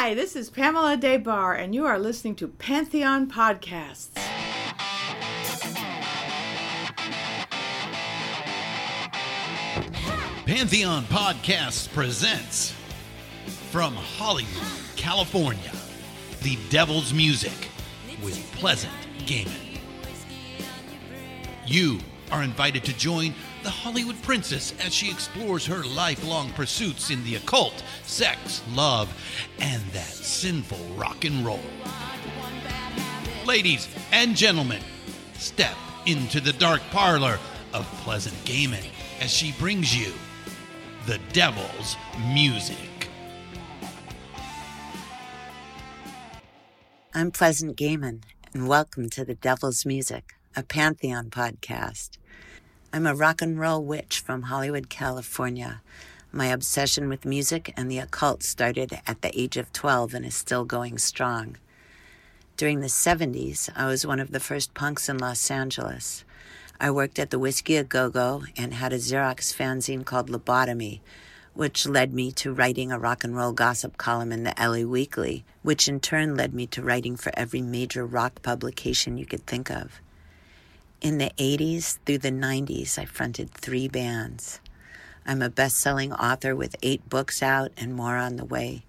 Hi, this is Pamela Des Barres, and you are listening to Pantheon Podcasts. Pantheon Podcasts presents from Hollywood, California, The Devil's Music with Pleasant Gehman. You are invited to join the Hollywood princess as she explores her lifelong pursuits in the occult, sex, love, and that sinful rock and roll. Ladies and gentlemen, step into the dark parlor of Pleasant Gehman as she brings you the devil's music. I'm Pleasant Gehman, and welcome to The Devil's Music, a Pantheon podcast. I'm a rock and roll witch from Hollywood, California. My obsession with music and the occult started at the age of 12 and is still going strong. During the 70s, I was one of the first punks in Los Angeles. I worked at the Whisky A Go Go and had a Xerox fanzine called Lobotomy, which led me to writing a rock and roll gossip column in the LA Weekly, which in turn led me to writing for every major rock publication you could think of. In the 80s through the 90s, I fronted three bands. I'm a best selling author with eight books out and more on the way.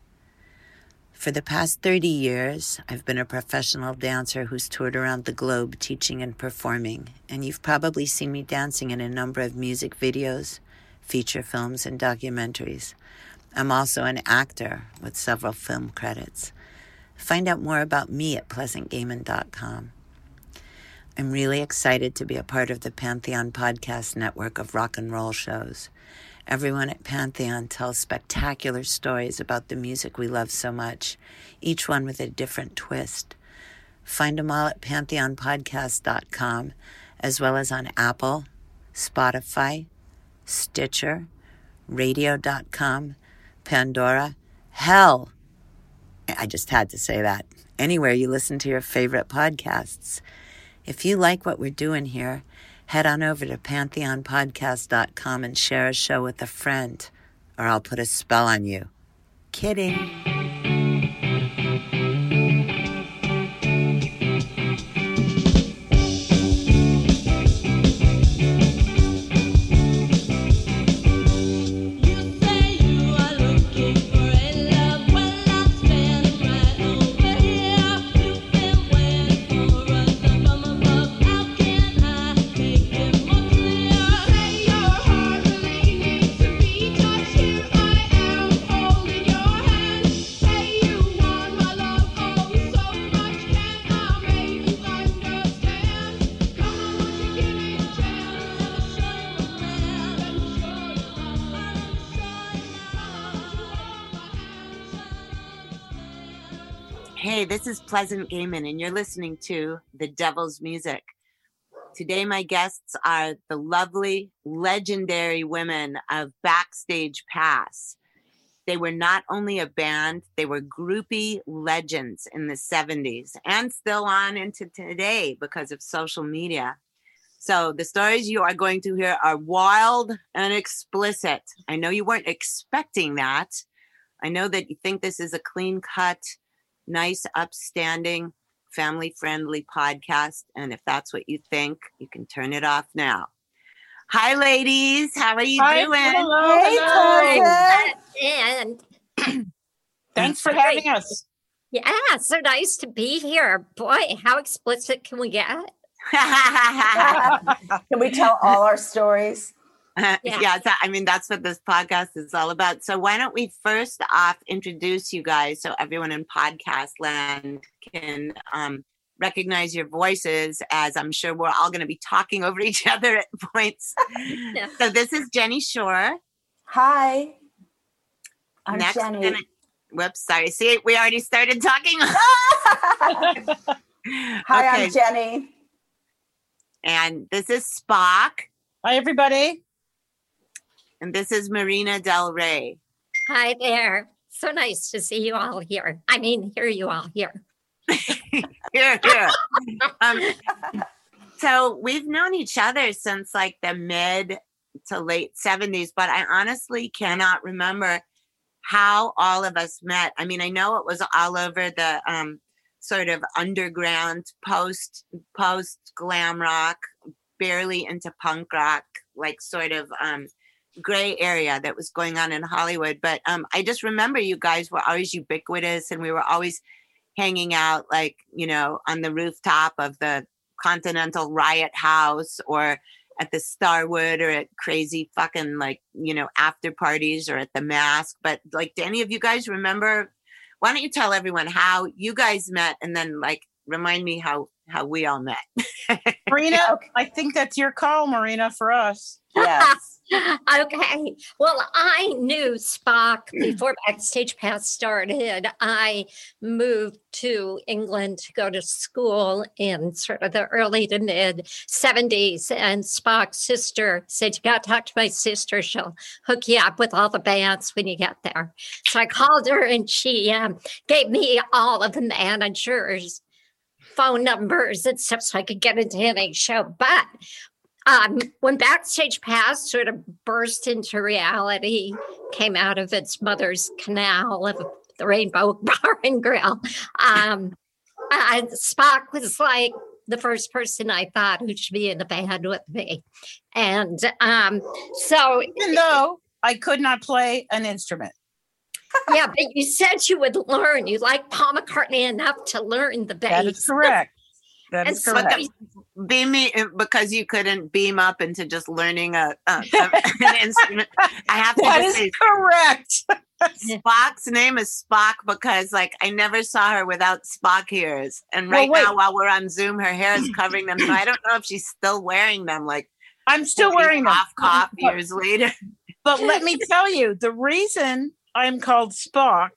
For the past 30 years, I've been a professional dancer who's toured around the globe teaching and performing, and you've probably seen me dancing in a number of music videos, feature films, and documentaries. I'm also an actor with several film credits. Find out more about me at pleasantgehman.com. I'm really excited to be a part of the Pantheon podcast network of rock and roll shows. Everyone at Pantheon tells spectacular stories about the music we love so much, each one with a different twist. Find them all at pantheonpodcast.com, as well as on Apple, Spotify, Stitcher, radio.com, Pandora, hell. I just had to say that. Anywhere you listen to your favorite podcasts. If you like what we're doing here, head on over to pantheonpodcast.com and share a show with a friend, or I'll put a spell on you. Kidding. This is Pleasant Gehman, and you're listening to The Devil's Music. Today, my guests are the lovely, legendary women of Backstage Pass. They were not only a band, they were groupie legends in the 70s and still on into today because of social media. So, the stories you are going to hear are wild and explicit. I know you weren't expecting that. I know that you think this is a clean cut, nice, upstanding, family friendly podcast. And if that's what you think, you can turn it off now. Hi, ladies. How are you Hi, doing? hello, hello. And Thanks for having us. yeah, so nice to be here. Boy, how explicit can we get? Can we tell all our stories? Yeah, Yeah. so, I mean, that's what this podcast is all about. So, why don't we first off introduce you guys so everyone in podcast land can um, recognize your voices, as I'm sure we're all going to be talking over each other at points. Yeah. So, this is Genny Schor. Hi, I'm Next, Jenny. gonna- whoops, sorry. See, we already started talking. Hi, okay, I'm Jenny. and this is Spock, Hi, everybody. And this is Marina Del Rey. Hi there. So nice to see you all here. I mean, hear you all here. here, here. um, so we've known each other since like the mid to late 70s, but I honestly cannot remember how all of us met. I mean, I know it was all over the um, sort of underground post post glam rock, barely into punk rock, like sort of um, gray area that was going on in Hollywood. But um, I just remember you guys were always ubiquitous, and we were always hanging out, like you know, on the rooftop of the Continental Riot House or at the Starwood or at crazy fucking like you know after parties or at the Masque. But like, do any of you guys remember? Why don't you tell everyone how you guys met, and then like remind me how how we all met. Marina, Okay. I think that's your call, Marina, for us. Yes. okay. Well, I knew Spock before Backstage Pass started. I moved to England to go to school in sort of the early to mid 70s. And Spock's sister said, You got to talk to my sister. She'll hook you up with all the bands when you get there. So I called her and she um, gave me all of the managers' phone numbers and stuff so I could get into any show. But um, when Backstage Pass sort of burst into reality, came out of its mother's canal of the Rainbow Bar and Grill, um, uh, Spock was like the first person I thought who should be in the band with me. And um, so, Even though I could not play an instrument. yeah, but you said you would learn. You like Paul McCartney enough to learn the bass. That is correct. That And is correct. me uh, because you couldn't beam up into just learning a, a, an instrument. I have to That is say correct. Spock's name is Spock because like I never saw her without Spock ears. And right wait. now while we're on Zoom, her hair is covering them. So I don't know if she's still wearing them like I'm still wearing them. off cough years later. But let me tell you, the reason I'm called Spock.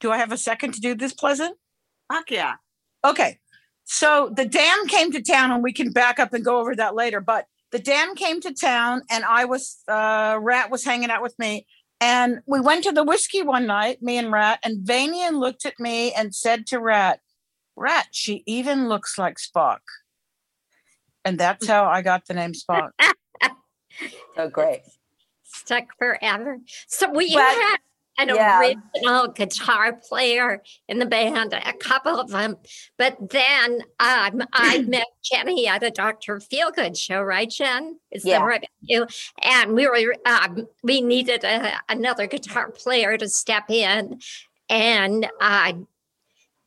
Do I have a second to do this, Pleasant? Fuck yeah. Okay. So the dam came to town, and we can back up and go over that later. But the dam came to town, and I was, uh, Rat was hanging out with me. And we went to the whiskey one night, me and Rat, and Vanian looked at me and said to Rat, Rat, she even looks like Spock. And that's how I got the name Spock. So great. stuck forever. So we But- had an yeah. original guitar player in the band, a couple of them. But then um, I met Jenny at a Dr. Feelgood show, right, Jen? Is Yeah. that right? You and we were um, we needed a, another guitar player to step in, and uh,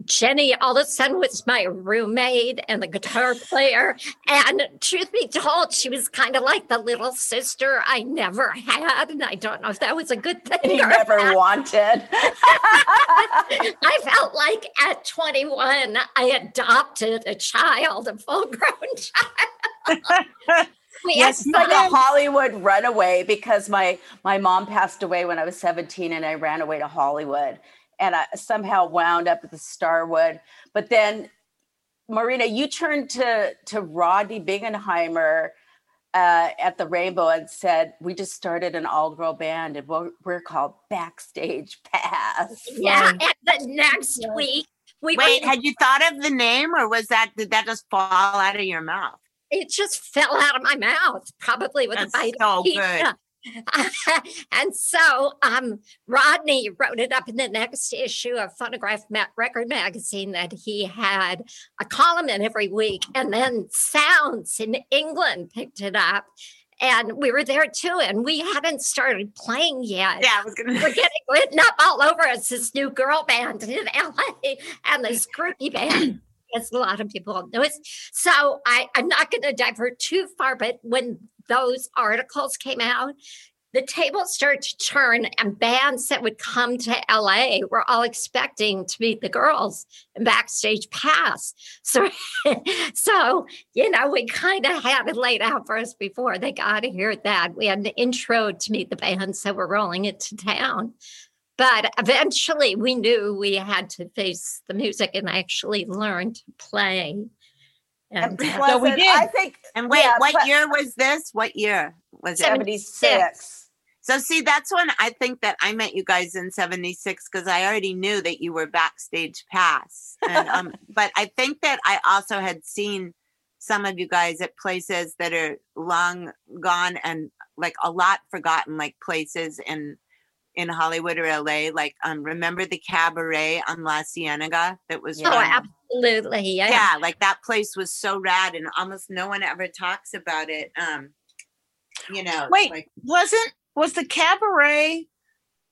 Jenny all of a sudden was my roommate and the guitar player. And truth be told, she was kind of like the little sister I never had. And I don't know if that was a good thing. You never wanted. I felt like at 21, I adopted a child, a full grown child. we Yes, like a. Hollywood runaway because my my mom passed away when I was 17 and I ran away to Hollywood and I somehow wound up at the Starwood. But then Marina, you turned to to Rodney Bingenheimer uh, at the Rainbow and said, "We just started an all-girl band and we're, we're called Backstage Pass." Yeah. And the next Yeah. week, we Wait, were had you thought of the name or was that did that just fall out of your mouth? it just fell out of my mouth, probably with That's a bite so of pizza. and so um, Rodney wrote it up in the next issue of Phonograph Record Magazine that he had a column in every week, and then Sounds in England picked it up, and we were there too, and we hadn't started playing yet. Yeah, I was gonna We're getting written up all over as this new girl band in LA and this groupie band. As a lot of people know it. So I, I'm not going to divert too far, but when those articles came out, the tables started to turn, and bands that would come to LA were all expecting to meet the girls in backstage pass. So, so you know, we kind of had it laid out for us before they got here that we had an intro to meet the bands that were rolling into town. But eventually we knew we had to face the music and actually learn to play. And So we did. I think And wait, Yeah, what but- year was this? What year was it? 76. So see, that's when I think that I met you guys in '76 because I already knew that you were backstage pass. And um, but I think that I also had seen some of you guys at places that are long gone and like a lot forgotten, like places in in Hollywood or LA. Like, um, remember the cabaret on La Cienega that was Oh, absolutely. Yeah. yeah, like that place was so rad, and almost no one ever talks about it. Um, you know, Wait, like, wasn't was the cabaret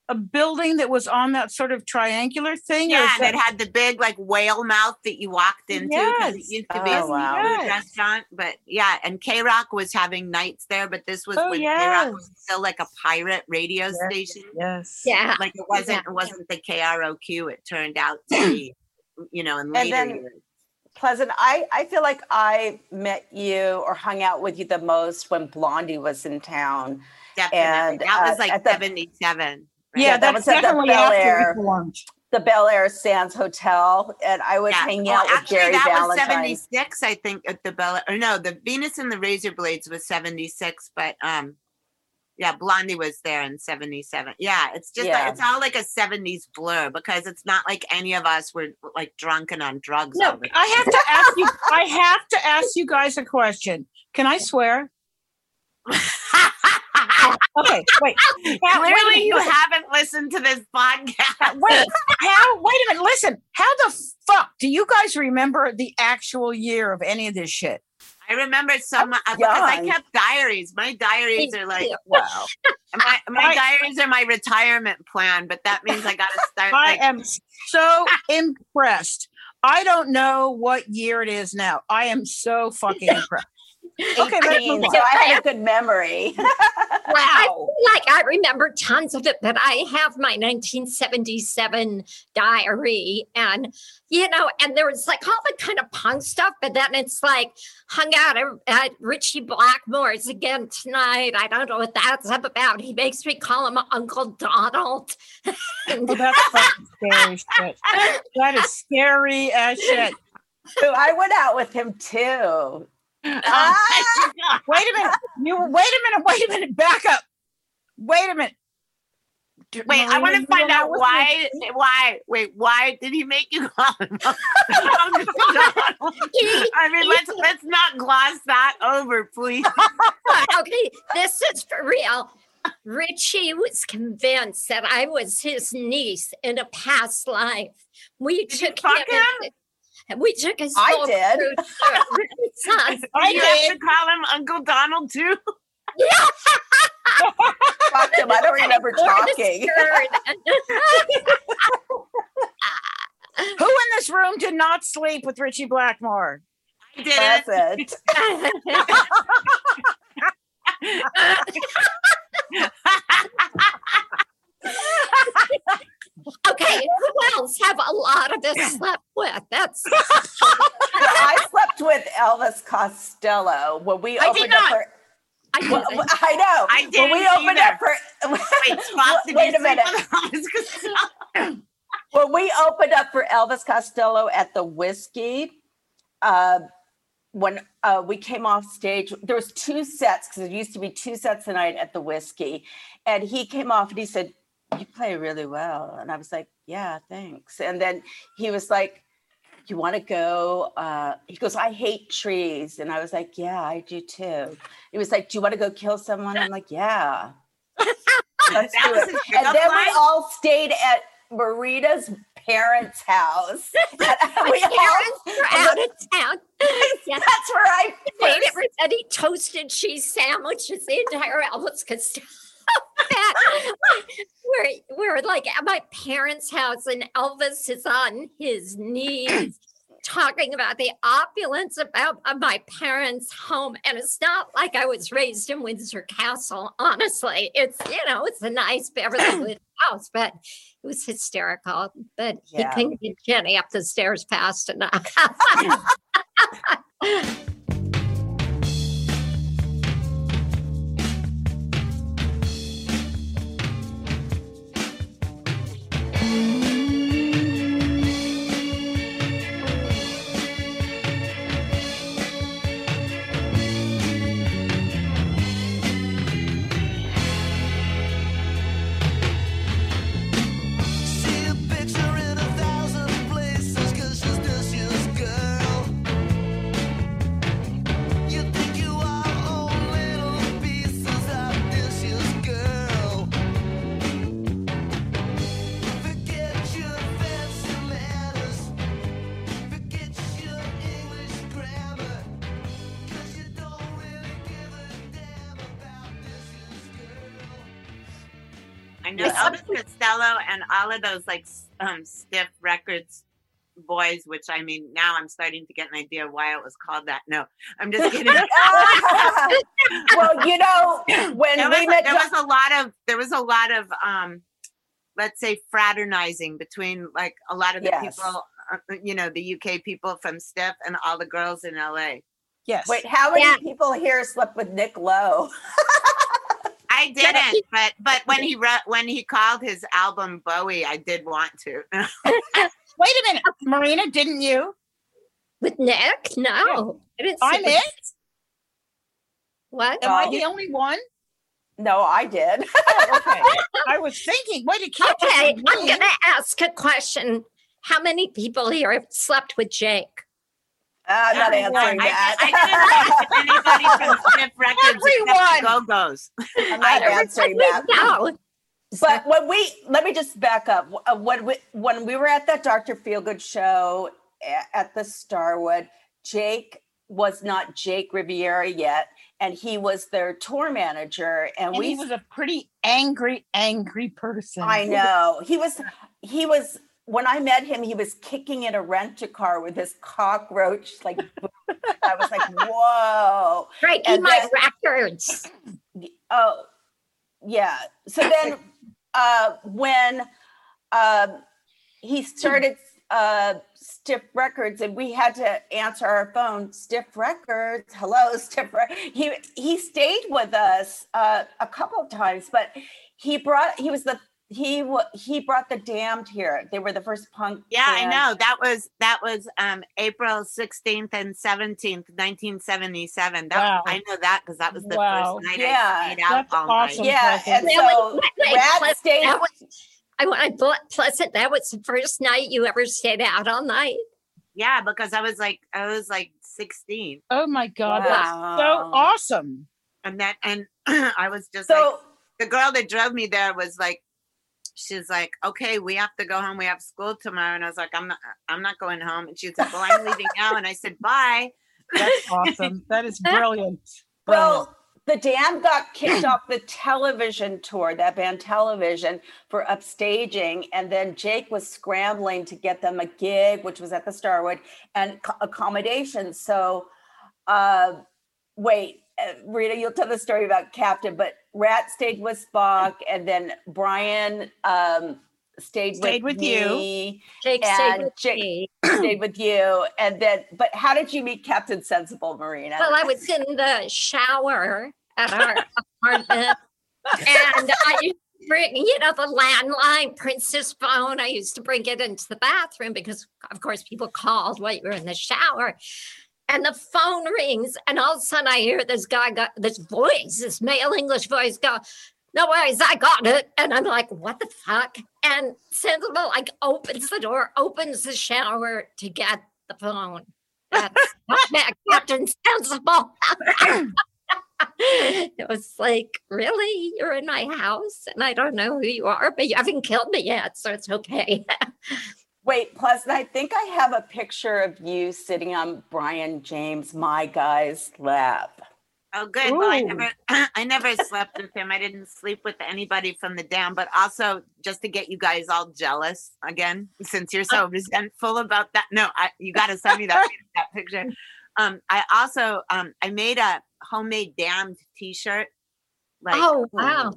a building that was on that sort of triangular thing? yeah, is and it that- had the big like whale mouth that you walked into because it used to be Oh, a wow. Yes. restaurant. But yeah, and K Rock was having nights there, but this was Oh, when K Rock was still like a pirate radio Yes, station. Yes. Yeah. Like it wasn't Yeah. it wasn't the KROQ it turned out to be, you know, in And then- years. Pleasant, I, I feel like I met you or hung out with you the most when Blondie was in town. Definitely. and, that was uh, like at the- 77. Yeah, Yeah, that that's was at the definitely Bel after Air. we. The Bel Air Sands Hotel, and I was Yeah. hanging Well, out with actually, Jerry that Valentine. was 76, I think, at the Bella. Or no, the Venus and the Razor Blades was 76, but um, yeah, Blondie was there in 77. Yeah, it's just Yeah. like, it's all like a 70s blur because it's not like any of us were like drunken on drugs. No, I have to ask you. I have to ask you guys a question. Can I swear? Okay, wait. Now, wait Clearly, minute, you haven't listened to this podcast. Wait, how? Wait a minute. Listen. How the fuck do you guys remember the actual year of any of this shit? I remember some much because I kept diaries. My diaries are like, wow. My, my diaries are my retirement plan, but that means I got to start. I Like, am so impressed. I don't know what year it is now. I am so fucking impressed. Okay, let's 18, move so. I had a good memory. I Wow. feel like I remember tons of it, but I have my 1977 diary, and you know, and there was like all the kind of punk stuff, but then it's like hung out at, at Richie Blackmore's again tonight. I don't know what that's up about. He makes me call him Uncle Donald. And- Oh, that's fucking scary shit. That is scary as shit. So I went out with him too. Ah, Wait a minute. You wait a minute. Wait a minute. Back up. Wait a minute. D- Wait, I want to find out why. me? Why? Wait, why did he make you call him? Uncle Donald? He- I mean, let's let's not gloss that over, please. okay, this is for real. Richie was convinced that I was his niece in a past life. We Did you took fuck him. Into- we took his I did. crew to Renaissance. I you have to call him Uncle Donald too. fuck him. I don't remember talking. Who in this room did not sleep with Richie Blackmore? I did That's it. Pleasant. Okay, who else have a lot of this slept with? That's I slept with Elvis Costello when we I opened did up not. for. I Well, didn't. I know. I did. when we opened either. up for. Wait, Spock, did Wait a minute. sleep with Elvis Costello? when we opened up for Elvis Costello at the whiskey, uh, when uh, we came off stage, there was two sets because there used to be two sets a night at the whiskey, and he came off and he said, "You play really well," and I was like, "Yeah, thanks." And then he was like. You want to go? Uh, he goes, I hate trees. And I was like, Yeah, I do too. He was like, Do you want to go kill someone? I'm like, Yeah. Let's do it. And then line? we all stayed at Marina's parents' house. My we all- parents were out of town. Yeah. that's where I made first everybody toasted cheese sandwiches, the entire Elvis Costello. we're, we're like at my parents' house, and Elvis is on his knees talking about the opulence about of my parents' home. And it's not like I was raised in Windsor Castle, honestly. It's, you know, it's a nice Beverly Hills house, but it was hysterical. But Yeah. he couldn't get Jenny up the stairs fast enough. of those like um, stiff records boys, which I mean, now I'm starting to get an idea why it was called that. No, I'm just kidding. well, you know, when there we was, met, there was a lot of there was a lot of um let's say fraternizing between like a lot of the Yes. people uh, you know the uk people from stiff and all the girls in la Yes. wait, how many Yeah. people here slept with Nick Lowe? i didn't but but when he wrote when he called his album bowie i did want to Wait a minute, uh, Marina, didn't you? With Nick? No. I didn't I'm sleep it. What? Am I the only one? No, I did. Oh, okay. I was thinking, wait, it can't Okay, I'm going to ask a question. How many people here have slept with Jake? I'm not Everyone. answering I, that. did, I didn't sleep anybody from stiff records except the go-go's I'm not answering that. No. But when we let me just back up. Uh, When we when we were at that Dr. Feelgood show at the Starwood, Jake was not Jake Riviera yet, and he was their tour manager. And, And we he was a pretty angry, angry person. I know. He was he was when I met him, he was kicking in a rent-a-car with his cockroach like I was like, whoa. Right, And my then- records. Oh, yeah. So then uh when um he started uh stiff records and we had to answer our phone stiff records hello stiff Re-" he he stayed with us uh a couple of times but he brought he was the he wa he brought the damned here they were the first punk yeah i know that was that was um april 16th and 17th 1977 that Wow. i know that because that was the Wow. first night Yeah, i stayed out that's all awesome. night yeah and so wait, wait, Rat Pleasant, stayed that was- I I bought Pleasant. That was the first night you ever stayed out all night. yeah because i was like i was like 16 Oh my God, that's so awesome. and that and i was just like so the girl that drove me there was like she's like okay we have to go home we have school tomorrow and i was like i'm not i'm not going home and she said well i'm leaving now and i said bye That's awesome. That is brilliant. Brilliant. Well, the Dam got kicked off the television tour, that band Television, for upstaging. And then Jake was scrambling to get them a gig, which was at the Starwood, and co- accommodations. So, uh, wait, uh, Rita, you'll tell the story about Captain, but Rat stayed with Spock, and then Brian um, stayed, Stayed with you. me, Jake stayed with Jake- me. stayed with you. And then, but how did you meet Captain Sensible, Marina? Well, I was in the shower at our apartment, and I used to bring, you know, the landline princess phone. I used to bring it into the bathroom because, of course, people called while you were in the shower. And the phone rings, and all of a sudden I hear this guy got this voice, this male English voice go, no worries, I got it. And I'm like, what the fuck? And Sensible like opens the door, opens the shower to get the phone. That's not Captain Sensible. it was like, really? You're in my house and I don't know who you are, but you haven't killed me yet, so it's okay. Wait, plus I think I have a picture of you sitting on Brian James, my guy's lap. Oh, good. Well, I never, I never slept with him. I didn't sleep with anybody from the dam. But also, just to get you guys all jealous again, since you're so resentful about that. No, I, you got to send me that that picture. Um, I also, um, I made a homemade damned T-shirt. Like, oh, wow.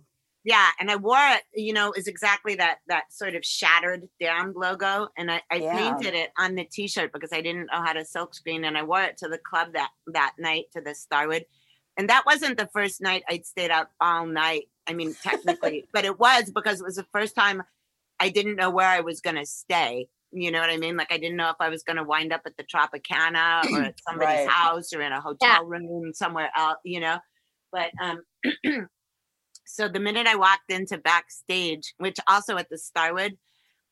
Yeah, and I wore it. You know, is exactly that that sort of shattered damned logo, and I, I Yeah. painted it on the T-shirt because I didn't know how to silkscreen, and I wore it to the club that that night to the Starwood, and that wasn't the first night I'd stayed out all night. I mean, technically, but it was because it was the first time I didn't know where I was going to stay. You know what I mean? Like I didn't know if I was going to wind up at the Tropicana or at somebody's Right. house or in a hotel room somewhere else. You know, but um. So the minute I walked into backstage, which also at the Starwood,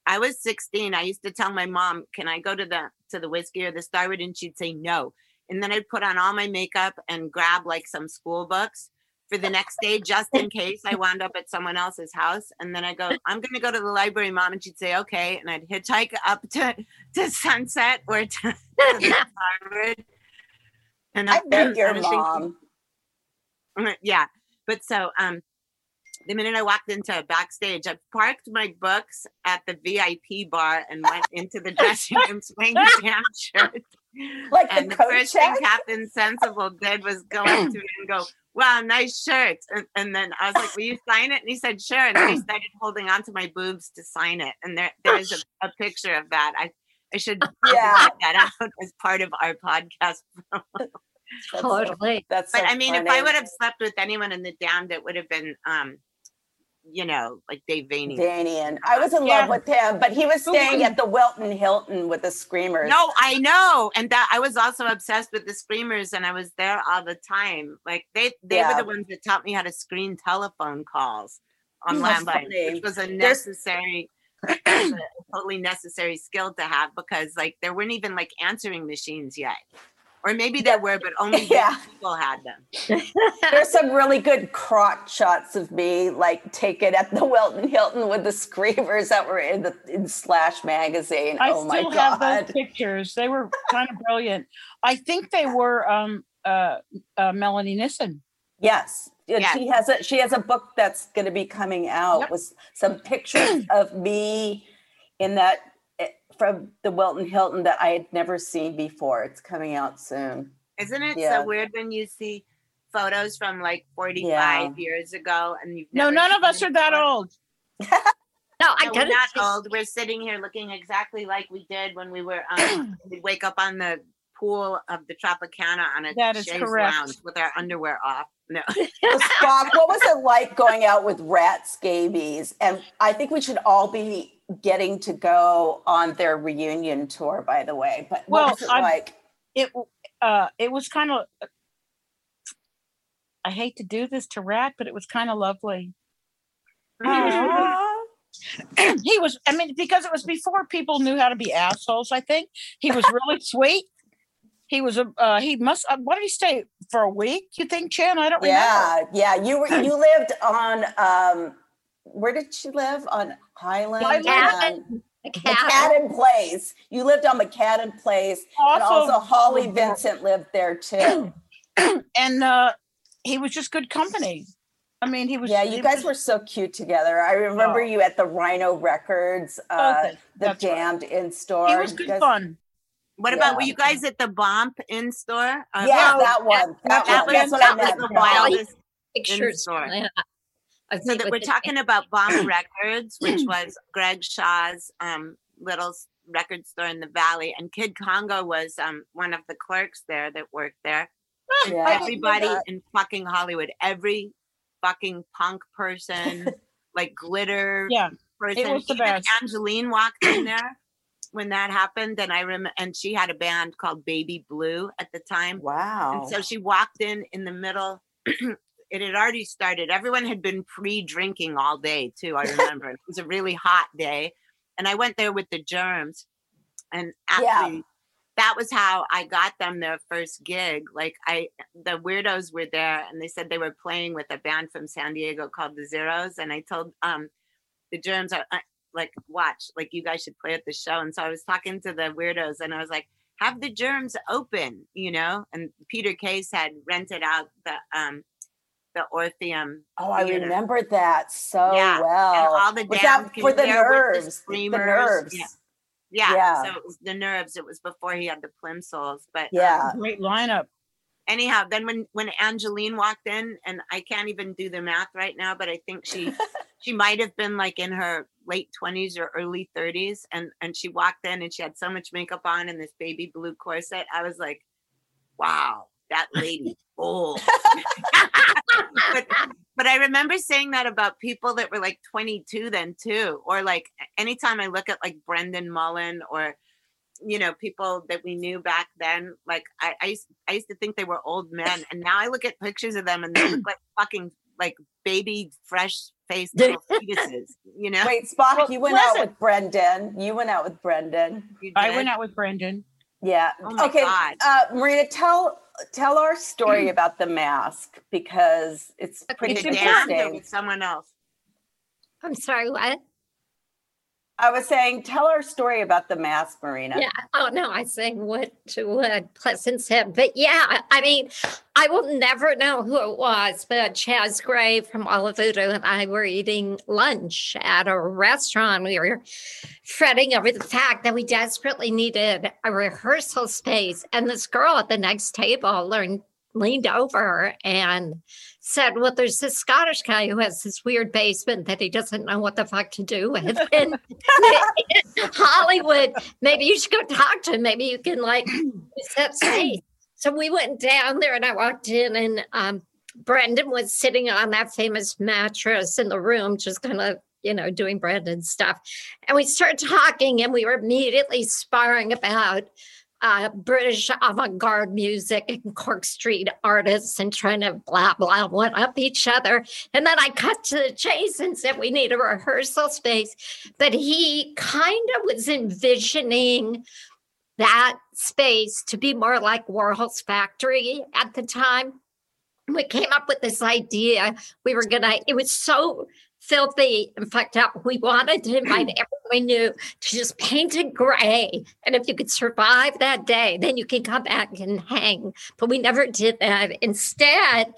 I was 16. I used to tell my mom, "Can I go to the to the whiskey or the Starwood?" And she'd say no. And then I'd put on all my makeup and grab like some school books for the next day, just in case I wound up at someone else's house. And then I go, "I'm going to go to the library, mom," and she'd say, "Okay." And I'd hitchhike up to to Sunset or to, to the Starwood. And I met your was thinking- mom. yeah but so um the minute I walked into backstage, I parked my books at the VIP bar and went into the dressing room swinging the damn shirt. Like the and the coat first thing? Captain Sensible did was go up to me and go, "Wow, nice shirt." And, and then I was like, "Will you sign it?" And he said, "Sure." And then he started holding onto my boobs to sign it. And there, there is a, a picture of that. I, I should Yeah. get that out as part of our podcast. That's so- Totally. That's But so I mean, if I would have slept with anyone in the Damned, it would have been, um, you know, like Dave Vanian. Vanian. I was in Yeah. love with him, but he was staying at the Wilton Hilton with the Screamers. No, I know, and that I was also obsessed with the screamers, and I was there all the time. Like they, they Yeah. were the ones that taught me how to screen telephone calls on landline, which was a necessary, a totally necessary skill to have because like there weren't even like answering machines yet, or maybe there were, but only rich Yeah. people had them. There's some really good crotch shots of me, like taken at the Wilton Hilton with the Screamers that were in the in Slash magazine. I oh my still have god! those pictures. They were kind of brilliant. I think they were um uh, uh Melanie Nissen. Yes. And Yeah. She has a she has a book that's going to be coming out Yep. with some pictures of me in that from the Wilton Hilton that I had never seen before. It's coming out soon. Isn't it Yeah. so weird when you see photos from like 45 Yeah. years ago and you've No, none of us are that old. No, I No, we're not old. We're sitting here looking exactly like we did when we were um we'd wake up on the pool of the Tropicana on a That is correct. lounge with our underwear off. No. So Spock, what was it like going out with rat scabies? And I think we should all be getting to go on their reunion tour, by the way. But what Well, was it I'm- like? It uh it was kind of I hate to do this to Rat, but it was kind of lovely. He was I mean, because it was before people knew how to be assholes, I think. He was really sweet. He was a uh he must uh, what did he stay for a week? You think, Chan? I don't remember. yeah, yeah. You were you lived on um where did she live? On Highland? Highland. and- The cat. McCadden Place. You lived on McCadden Place. and also Holly uh, Vincent lived there too. and uh he was just good company. I mean, he was Yeah, you guys was- were so cute together. I remember Oh. you at the Rhino Records, uh, Okay, the that's right. Damned in store. he was good guys- fun. What about were you guys at the Bomp in store? Uh, Yeah, Well, that one. That, that one. was That's that was meant. the Yeah. wildest. Pictures. store. Yeah. So that we're the- talking about Bomp Records, which was Greg Shaw's um, little record store in the valley, and Kid Congo was um, one of the clerks there that worked there. Yeah, I didn't know Everybody in fucking Hollywood, every fucking punk person, like glitter Yeah. person. was the Even best. Angelyne walked in there when that happened, and I remember and she had a band called Baby Blue at the time. Wow. And so she walked in in the middle. it had already started. Everyone had been pre-drinking all day too. I remember it was a really hot day, and I went there with the germs, and Yeah. actually, that was how I got them their first gig. Like I, the weirdos were there, and they said they were playing with a band from San Diego called the Zeros, and I told um the germs, I, I, like, watch, like you guys should play at the show. And so I was talking to the weirdos, and I was like have the germs open, you know. And Peter Case had rented out the um the Orpheum. oh, I theater. remember that so Yeah, well. And all the Was that for the nerves? The screamers. nerves. Yeah. Yeah. Yeah. So it was the nerves. It was before he had the Plimsouls. But um, Yeah. Great lineup. anyhow, then when when Angelyne walked in, and I can't even do the math right now, but I think she she might have been like in her late twenties or early thirties, and and she walked in and she had so much makeup on and this baby blue corset. I was like, wow, that lady old. but but I remember saying that about people that were like 22 then too, or like anytime I look at like Brendan Mullen or you know people that we knew back then like I, I used I used to think they were old men and now I look at pictures of them and they look like fucking like baby fresh faced little fetuses you know Wait, Spock, Well, you went out with Brendan. You went out with Brendan. You I went out with Brendan. Yeah. Oh okay. God. Uh, Marina, tell tell our story about the Masque because it's pretty It's the dam or interesting. with someone else I'm sorry, what? I was saying, tell our story about the Masque, Marina. Yeah. Oh no, I sang what to what Pleasant said. But yeah, I mean, I will never know who it was, but Chaz Gray from Olive Voodoo and I were eating lunch at a restaurant. We were fretting over the fact that we desperately needed a rehearsal space. And this girl at the next table learned leaned over and said, Well, there's this Scottish guy who has this weird basement that he doesn't know what the fuck to do with. And Hollywood, maybe you should go talk to him. Maybe you can like use that space. So we went down there and I walked in and um, Brendan was sitting on that famous mattress in the room, just kind of, you know, doing Brendan stuff. And we started talking and we were immediately sparring about uh, British avant garde music and Cork Street artists and trying to blah, blah, one up each other. And then I cut to the chase and said, We need a rehearsal space. But he kind of was envisioning that space to be more like Warhol's factory at the time. We came up with this idea. We were going to, it was so filthy and fucked up. We wanted to invite everyone we knew to just paint it gray. And if you could survive that day, then you can come back and hang. But we never did that. Instead,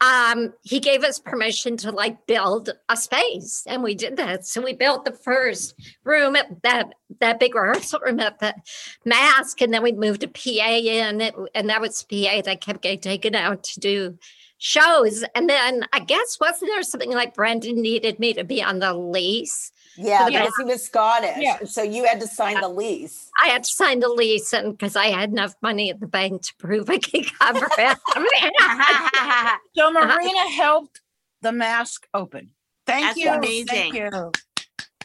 um, he gave us permission to like build a space. And we did that. So we built the first room at that that big rehearsal room at the Masque. And then we moved a PA in, it, and that was PA that kept getting taken out to do shows. And then I guess wasn't there something like Brendan needed me to be on the lease? Yeah, Yeah. because he was Scottish. Yeah. So you had to sign the lease. I had to sign the lease and because I had enough money at the bank to prove I could cover it. So Marina helped the Masque open. Thank That's you. amazing. Thank you. let's,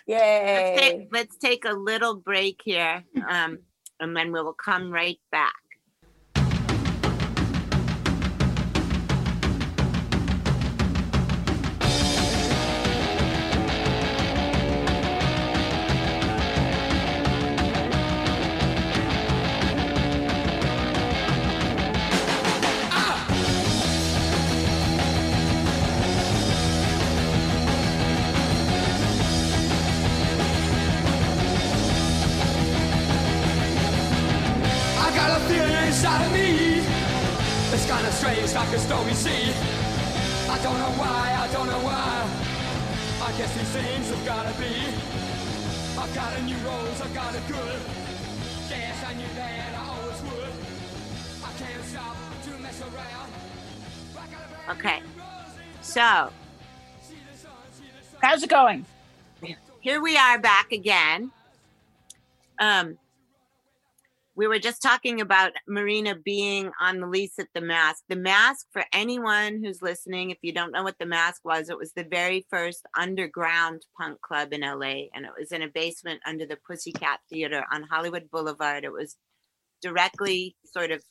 Yay. take, let's take a little break here, um, and then we will come right back. Feeling inside me. It's kind of strange, like a stormy sea. I don't know why, I don't know why. I guess these things have gotta be. I've got a new rose, I got it good. Yes, I knew that I always would. I can't stop to mess around. I got a brand Okay. So How's it going? here we are back again. Um, we were just talking about Marina being on the lease at the Masque. The Masque, for anyone who's listening, if you don't know what the Masque was, it was the very first underground punk club in LA, and it was in a basement under the Pussycat Theater on Hollywood Boulevard. It was directly sort of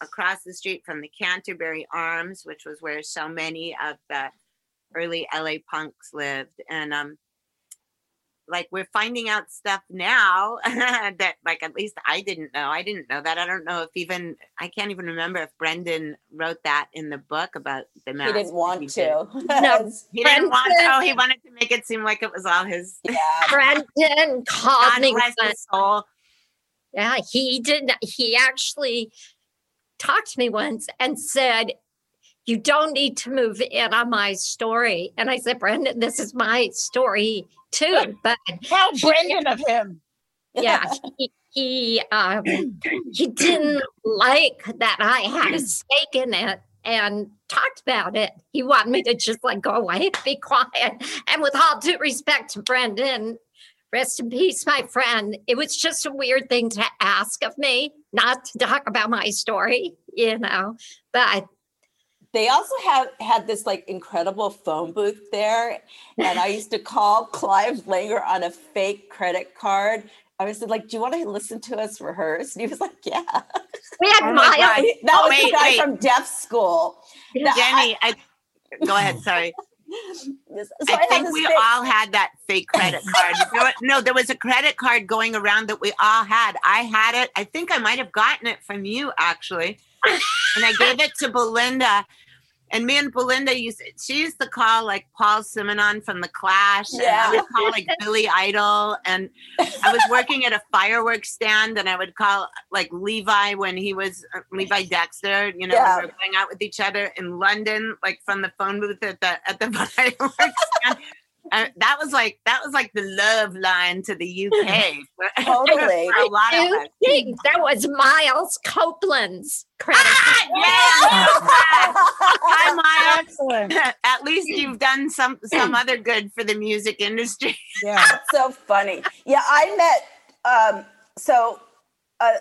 across the street from the Canterbury Arms, which was where so many of the early LA punks lived. And um, like we're finding out stuff now that like at least I didn't know. I didn't know that. I don't know if even I can't even remember if Brendan wrote that in the book about the He didn't want did. to. No. He didn't want Brendan- to. He wanted to make it seem like it was all his. yeah. Brendan called God me. bless once. his soul. Yeah, he didn't. He actually talked to me once and said, You don't need to move in on my story. And I said, Brendan, this is my story too. But How Brendan of him. yeah, he, he, um, he didn't like that I had a stake in it and talked about it. He wanted me to just like go away, be quiet. And with all due respect to Brendan, rest in peace, my friend. It was just a weird thing to ask of me, not to talk about my story, you know. But They also have had this like incredible phone booth there. And I used to call Clive Langer on a fake credit card. I was like, Do you want to listen to us rehearse? And he was like, Yeah. we had Oh my mild. God. That oh, was Wait, the guy wait. from deaf school. That- Jenny, I, go ahead. Sorry. This- I so had think we fake- all had that fake credit card. There wa- no, there was a credit card going around that we all had. I had it. I think I might have gotten it from you actually. And I gave it to Belinda. And me and Belinda used she used to call like Paul Simonon from the Clash. And I Yeah. would call like Billy Idol. And I was working at a fireworks stand and I would call like Levi when he was uh, Levi Dexter, you know, Yeah. we were going out with each other in London, like from the phone booth at the at the fireworks stand. Uh, that was like that was like the love line to the UK. Totally. a lot of us. that was Miles Copeland's credit? Yeah. Hi, Maya. Excellent. At least you've done some some other good for the music industry. Yeah. That's so funny. Yeah, I met. Um, so, uh,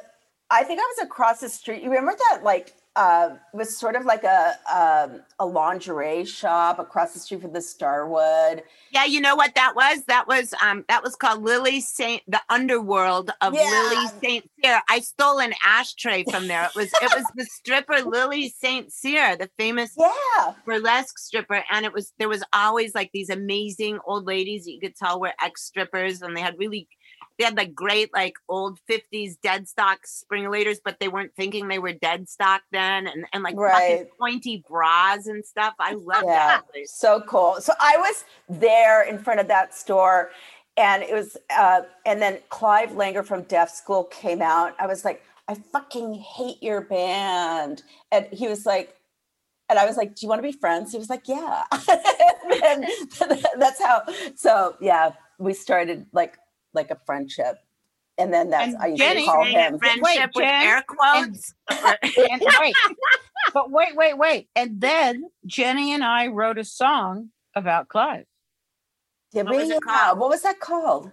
I think I was across the street. You remember that? Like, uh, was sort of like a um, a lingerie shop across the street from the Starwood. Yeah, you know what that was? That was um that was called Lili Saint the underworld of Yeah. Lili Saint Cyr. I stole an ashtray from there. It was it was the stripper Lili Saint Cyr, the famous Yeah, burlesque stripper and it was there was always like these amazing old ladies that you could tell were ex strippers and they had really they had like great like old 50s dead stock springulators but they weren't thinking they were dead stock then and, and like fucking Right. pointy bras and stuff i love yeah, that so cool. So I was there in front of that store, and it was, uh, and then Clive Langer from Deaf School came out. I was like, I fucking hate your band, and he was like. And I was like, "Do you want to be friends?" He was like, "Yeah." and that's how. So yeah, we started like like a friendship, and then that's And I used Jenny to call him. friendship with Jen, air quotes And wait, but wait, wait, wait. And then Jenny and I wrote a song about Clive. Did What was we? it Yeah. What was that called?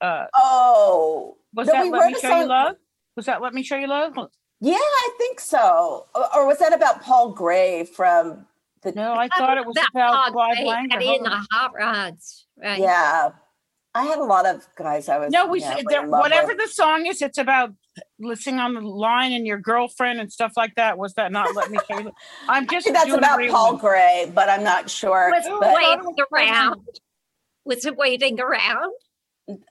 Uh, Oh, was no, that we Let Me a Show You Love? Was that Let Me Show You Love? Yeah, I think so. Or, or was that about Paul Gray from the? No, I thought it was about dog, Clive right? Langer. Eddie Hold and on. the Hot Rods. Right. Yeah, I had a lot of guys I was. No, we yeah, said really that in love whatever with. the song is, it's about listening on the line and your girlfriend and stuff like that. Was that not Let Me Show You? I'm just that's doing about Paul one. Gray, but I'm not sure. Was but it waiting around? Was it waiting around?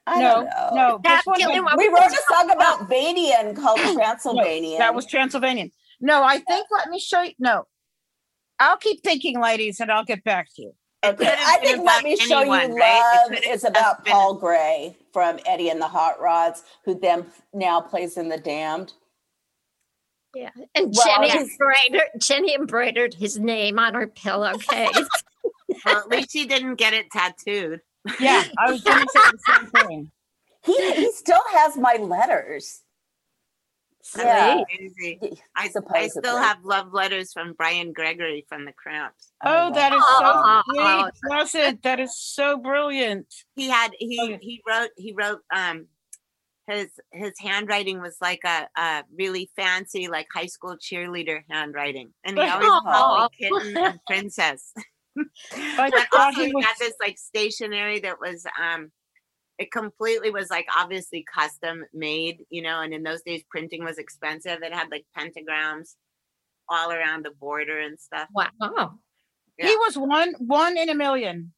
I no, no, That this one killing was- one We was wrote a song about Vanian called Transylvanian. that was Transylvanian. No, I think Let Me Show You. No, I'll keep thinking, ladies, and I'll get back to you. It Okay, I think Let about Me Show anyone, You right? Love is about been- Paul Gray from Eddie and the Hot Rods, who then now plays in The Damned. Yeah. And Well, Jenny he's- embroidered Jenny embroidered his name on her pillowcase. well, at least he didn't get it tattooed Yeah, I was going to say the same thing. He he still has my letters. Yeah, Crazy. I, I still have love letters from Bryan Gregory from the Cramps. Oh, that is Oh, so sweet, Pleasant. That is so brilliant. He had he he wrote he wrote um his his handwriting was like a, a really fancy like high school cheerleader handwriting, and he always called me kitten and princess. I but also he he was. had this like stationery that was um it completely was like obviously custom made you know and in those days printing was expensive it had like pentagrams all around the border and stuff wow. Yeah. He was one one in a million.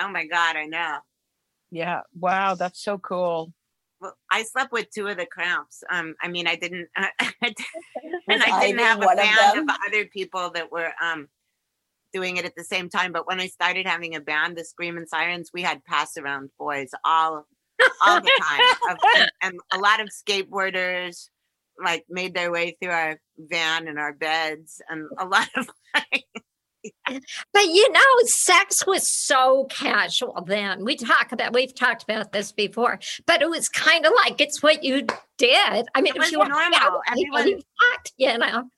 oh my god i know Yeah. Wow, that's so cool. well, I slept with two of the cramps. Um, I mean, I didn't, and I didn't Ivy have a one of band of, other people that were um doing it at the same time. But when I started having a band, the Scream and Sirens, we had pass around boys all all the time, of, and, a lot of skateboarders like made their way through our van and our beds, and a lot of But you know, sex was so casual then. We talk about we've talked about this before, but it was kind of like it's what you did. I mean, It if was normal. out with people, Everyone- fucked, you know.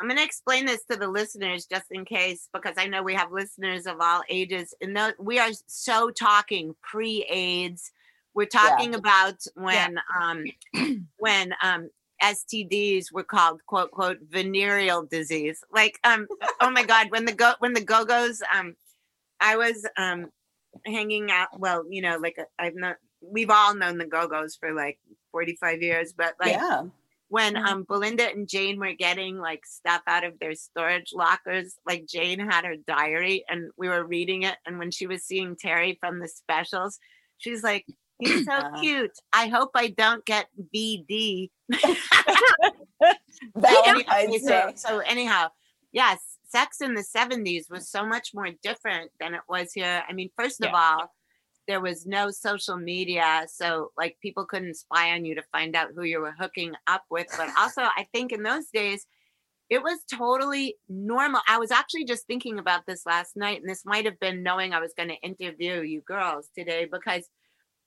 I'm going to explain this to the listeners just in case, because I know we have listeners of all ages. And we are so talking pre-AIDS. We're talking about when um, when um, STDs were called quote quote venereal disease. Like um, oh my God, when the go when the Go Go's um, I was um, hanging out. Well, you know, like uh, I've not. We've all known the Go Go's for like 45 years, but like yeah. When Mhm. um Belinda and Jane were getting like stuff out of their storage lockers, like Jane had her diary and we were reading it. And when she was seeing Terry from the specials, she's like, He's so Uh-huh. cute. I hope I don't get VD. So, so anyhow, yes. sex in the 70s was so much more different than it was here. I mean, first of all, there was no social media, so like people couldn't spy on you to find out who you were hooking up with. But also, I think in those days, it was totally normal. I was actually just thinking about this last night, and this might have been knowing I was going to interview you girls today because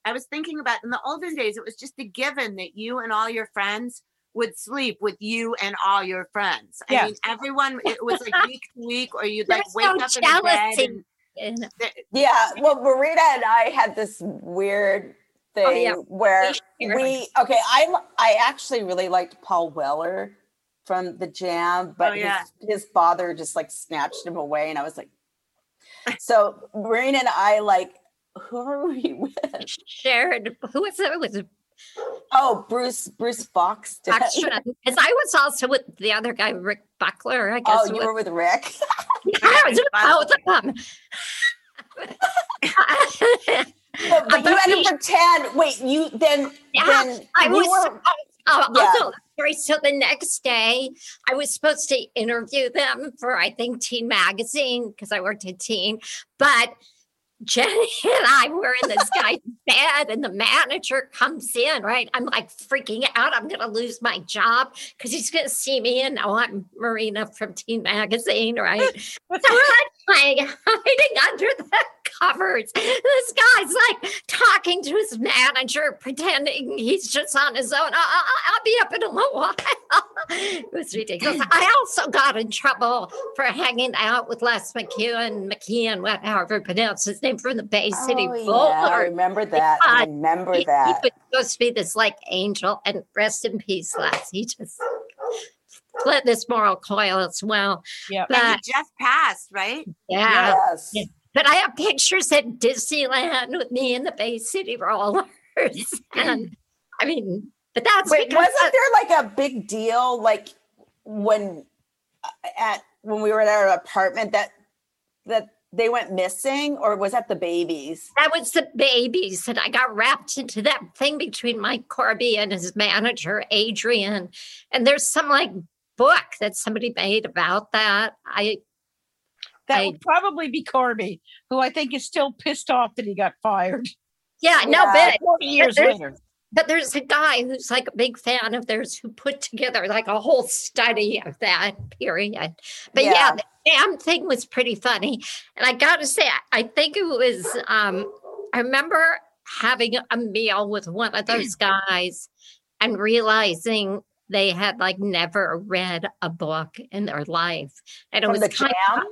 I was thinking about in the olden days, it was just a given that you and all your friends would sleep with you and all your friends. I mean, everyone, it was like week to week, or you'd like There's wake no up in the bed and And Yeah, well, Marina and I had this weird thing Oh, yeah. where We we okay. I I actually really liked Paul Weller from the Jam, oh, but Oh, yeah. his, his father just like snatched him away, and I was like, so Marina and I like, who are we with? shared who was it? It was Oh, Bruce Bruce Fox. Foxtrot. Because I was also with the other guy, Rick Buckler. I guess. Oh, you with- were with Rick. Yeah, I was with both of them. But, but you had to pretend. Wait, you then Yeah, then I was. were- oh, oh, Yeah. also, sorry. So the next day, I was supposed to interview them for I think Teen Magazine because I worked at Teen, but. Jenny and I were in this guy's bed, and the manager comes in. Right, I'm like freaking out. I'm gonna lose my job because he's gonna see me, and now I'm Marina from Teen Magazine. Right, so I'm like hiding under the covers. This guy's like talking to his manager, pretending he's just on his own. I- I- I'll be up in a little while. It was ridiculous. I also got in trouble for hanging out with Les McEwen, McKeown, whatever you pronounce his name from the Bay City Oh, yeah, I remember that. I remember He, he that. was supposed to be this like angel, and rest in peace, Les. He just split this moral coil as well. Yeah. and But he just passed, right? yeah. Yes. Yeah. But I have pictures at Disneyland with me in the Bay City Rollers. and I mean, but that's Wait, because wasn't there like a big deal like when uh, at when we were at our apartment that that they went missing or was that the Babys? that was the Babys, and I got wrapped into that thing between Mike Corby and his manager, Adrian. And there's some like book that somebody made about that. I That I- would probably be Corby, who I think is still pissed off that he got fired yeah, no, but 40 years later. But there's a guy who's like a big fan of theirs who put together like a whole study of that period. But yeah, Yeah. the damn thing was pretty funny. And I got to say, I- think it was, um, I remember having a meal with one of those guys and realizing they had like never read a book in their life. And it From was the kind jam? of,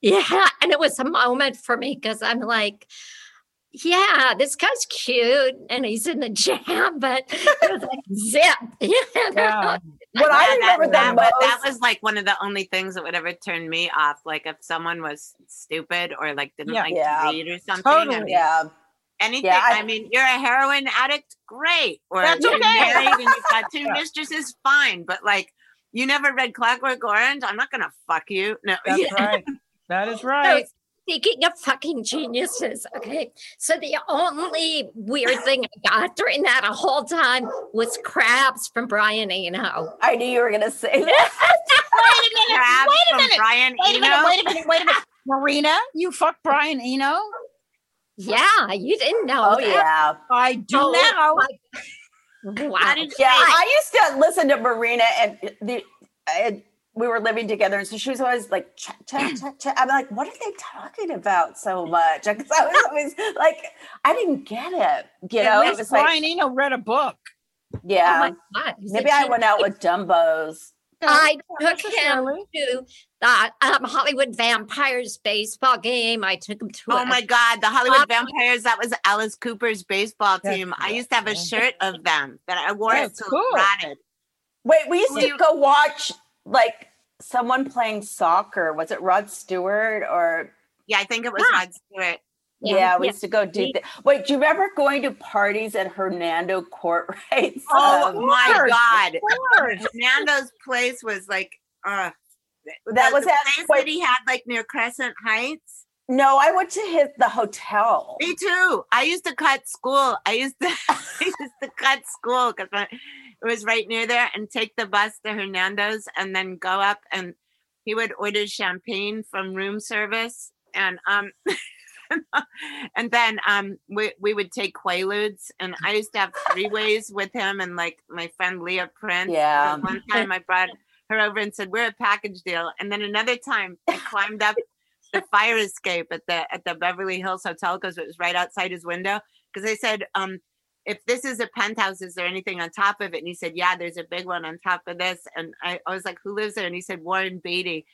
yeah. And it was a moment for me because I'm like, yeah, this guy's cute and he's in the jam, but it was like zip. You know? Yeah. What I Yeah, that- remember the that, wa- that was like one of the only things that would ever turn me off. Like if someone was stupid or like didn't Yeah. like Yeah. to read or something. I Totally. mean, Yeah. anything. Yeah, I- I, mean, you're a heroin addict, great. Or That's you're okay. married and you've got two Yeah. mistresses, fine. But like, you never read Clockwork Orange. I'm not gonna fuck you. No. That's right. That is So right. Speaking of fucking geniuses, okay. So the only weird thing I got during that whole time was crabs from Brian Eno. I knew you were gonna say that. Wait a minute. Crabs Wait a minute. Brian Wait a minute. Wait a minute. Wait a minute. Marina, you fucked Brian Eno? Yeah, you didn't know Oh that. yeah. I do Oh, now. Oh my- Wow. Did- Yeah. I used to listen to Marina and the and we were living together and so she was always like chat, chat, chat, chat. I'm like, what are they talking about so much? Because I was always like, I didn't get it. You know, At it least was like, Brian Eno read a book. Oh yeah. my God. he's a Maybe I went out with Dumbos. I took him necessarily. to the um, Hollywood Vampires baseball game. I took him to Oh a- my God, the Hollywood Vampires. That was Alice Cooper's baseball That's team. I used to have a shirt of them that I wore it That's till cool. it rotted. Wait, we used Were to go watch like someone playing soccer. Was it Rod Stewart or Yeah, I think it was Yeah. Rod Stewart. yeah, we yeah. used to go do that. Wait, do you remember going to parties at Hernando Courtrights? Oh Um, my God. Hernando's place was like, uh, That the- was the at- place wait. that he had like near Crescent Heights. no, I went to his the hotel. Me too. I used to cut school. I used to, I used to cut school because it was right near there, and take the bus to Hernando's, and then go up and he would order champagne from room service and um and then um we, we would take quaaludes and i used to have three ways with him and like my friend leah prince Yeah. And one time i brought her over and said we're a package deal and then another time i climbed up the fire escape at the at the beverly hills hotel because it was right outside his window because i said um if this is a penthouse, is there anything on top of it? And he said, Yeah, there's a big one on top of this. And I, I was like, Who lives there? And he said, Warren Beatty.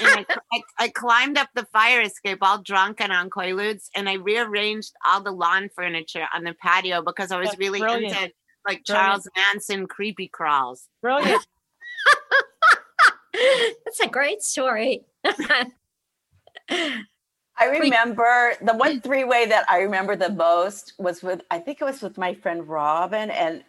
And I, I, I climbed up the fire escape all drunk and on Quaaludes, and I rearranged all the lawn furniture on the patio because I was That's really brilliant. into like Brilliant. Charles Manson creepy crawls. Brilliant. That's a great story. I remember the one three way that I remember the most was with I think it was with my friend Robin and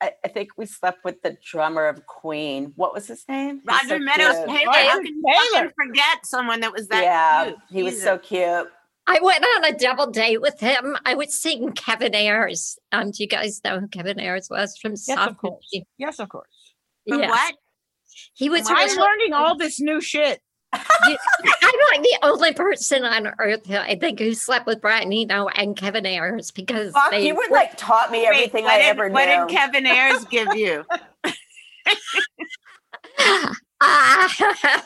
I, I think we slept with the drummer of Queen. What was his name? Roger so Meadows cute. Taylor. How can you fucking forget someone that was that Yeah, cute? he was so cute. I went on a double date with him. I was seeing Kevin Ayers. Um, do you guys know who Kevin Ayers was from Yes, of course. Yes, of course. From Yeah. what? He was I'm learning all this new shit. You- I'm like the only person on earth who I think who slept with Brian Eno and Kevin Ayers because Fuck, they you would like taught me everything what I did, ever knew. What knew. did Kevin Ayers give you? Ah,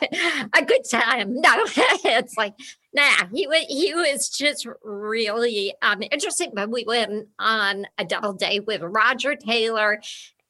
a good time. No, it's like nah. He was he was just really um interesting. But we went on a double date with Roger Taylor,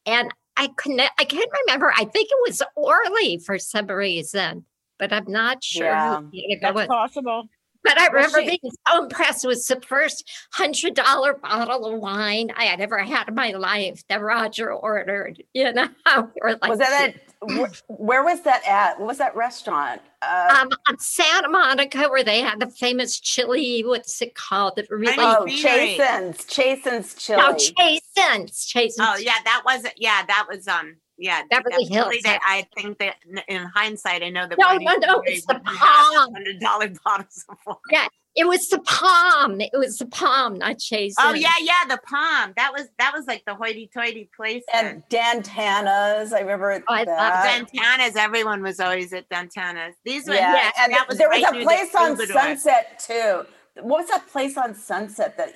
and I couldn't. I can't remember. I think it was Orly for some reason, but I'm not sure. Yeah, That's was. possible. But I Well, remember she- being so impressed. It was the first hundred dollar bottle of wine I had ever had in my life that Roger ordered. You know, We were like, was that at where was that at? What was that restaurant? Uh, um, on Santa Monica where they had the famous chili. What's it called? The really oh, Beanery. Chasen's, Chasen's Chili. no Chasen's. Chasen's. Oh yeah, that was yeah, that was um yeah. Beverly that Hills. That, I think that in- in hindsight, I know that. No, Bernie no, no, Beanery it's the palm. Hundred dollar bottles of wine. Yeah, It was the palm. It was the palm, not Chasen's. Oh yeah, yeah, the palm. That was that was like the hoity-toity place. and Dan Tana's. I remember Oh, I love that. Dan Tana's. Everyone was always at Dan Tana's. These were Yeah, Yeah, and that was there was a place on Sunset too. What was that place on Sunset that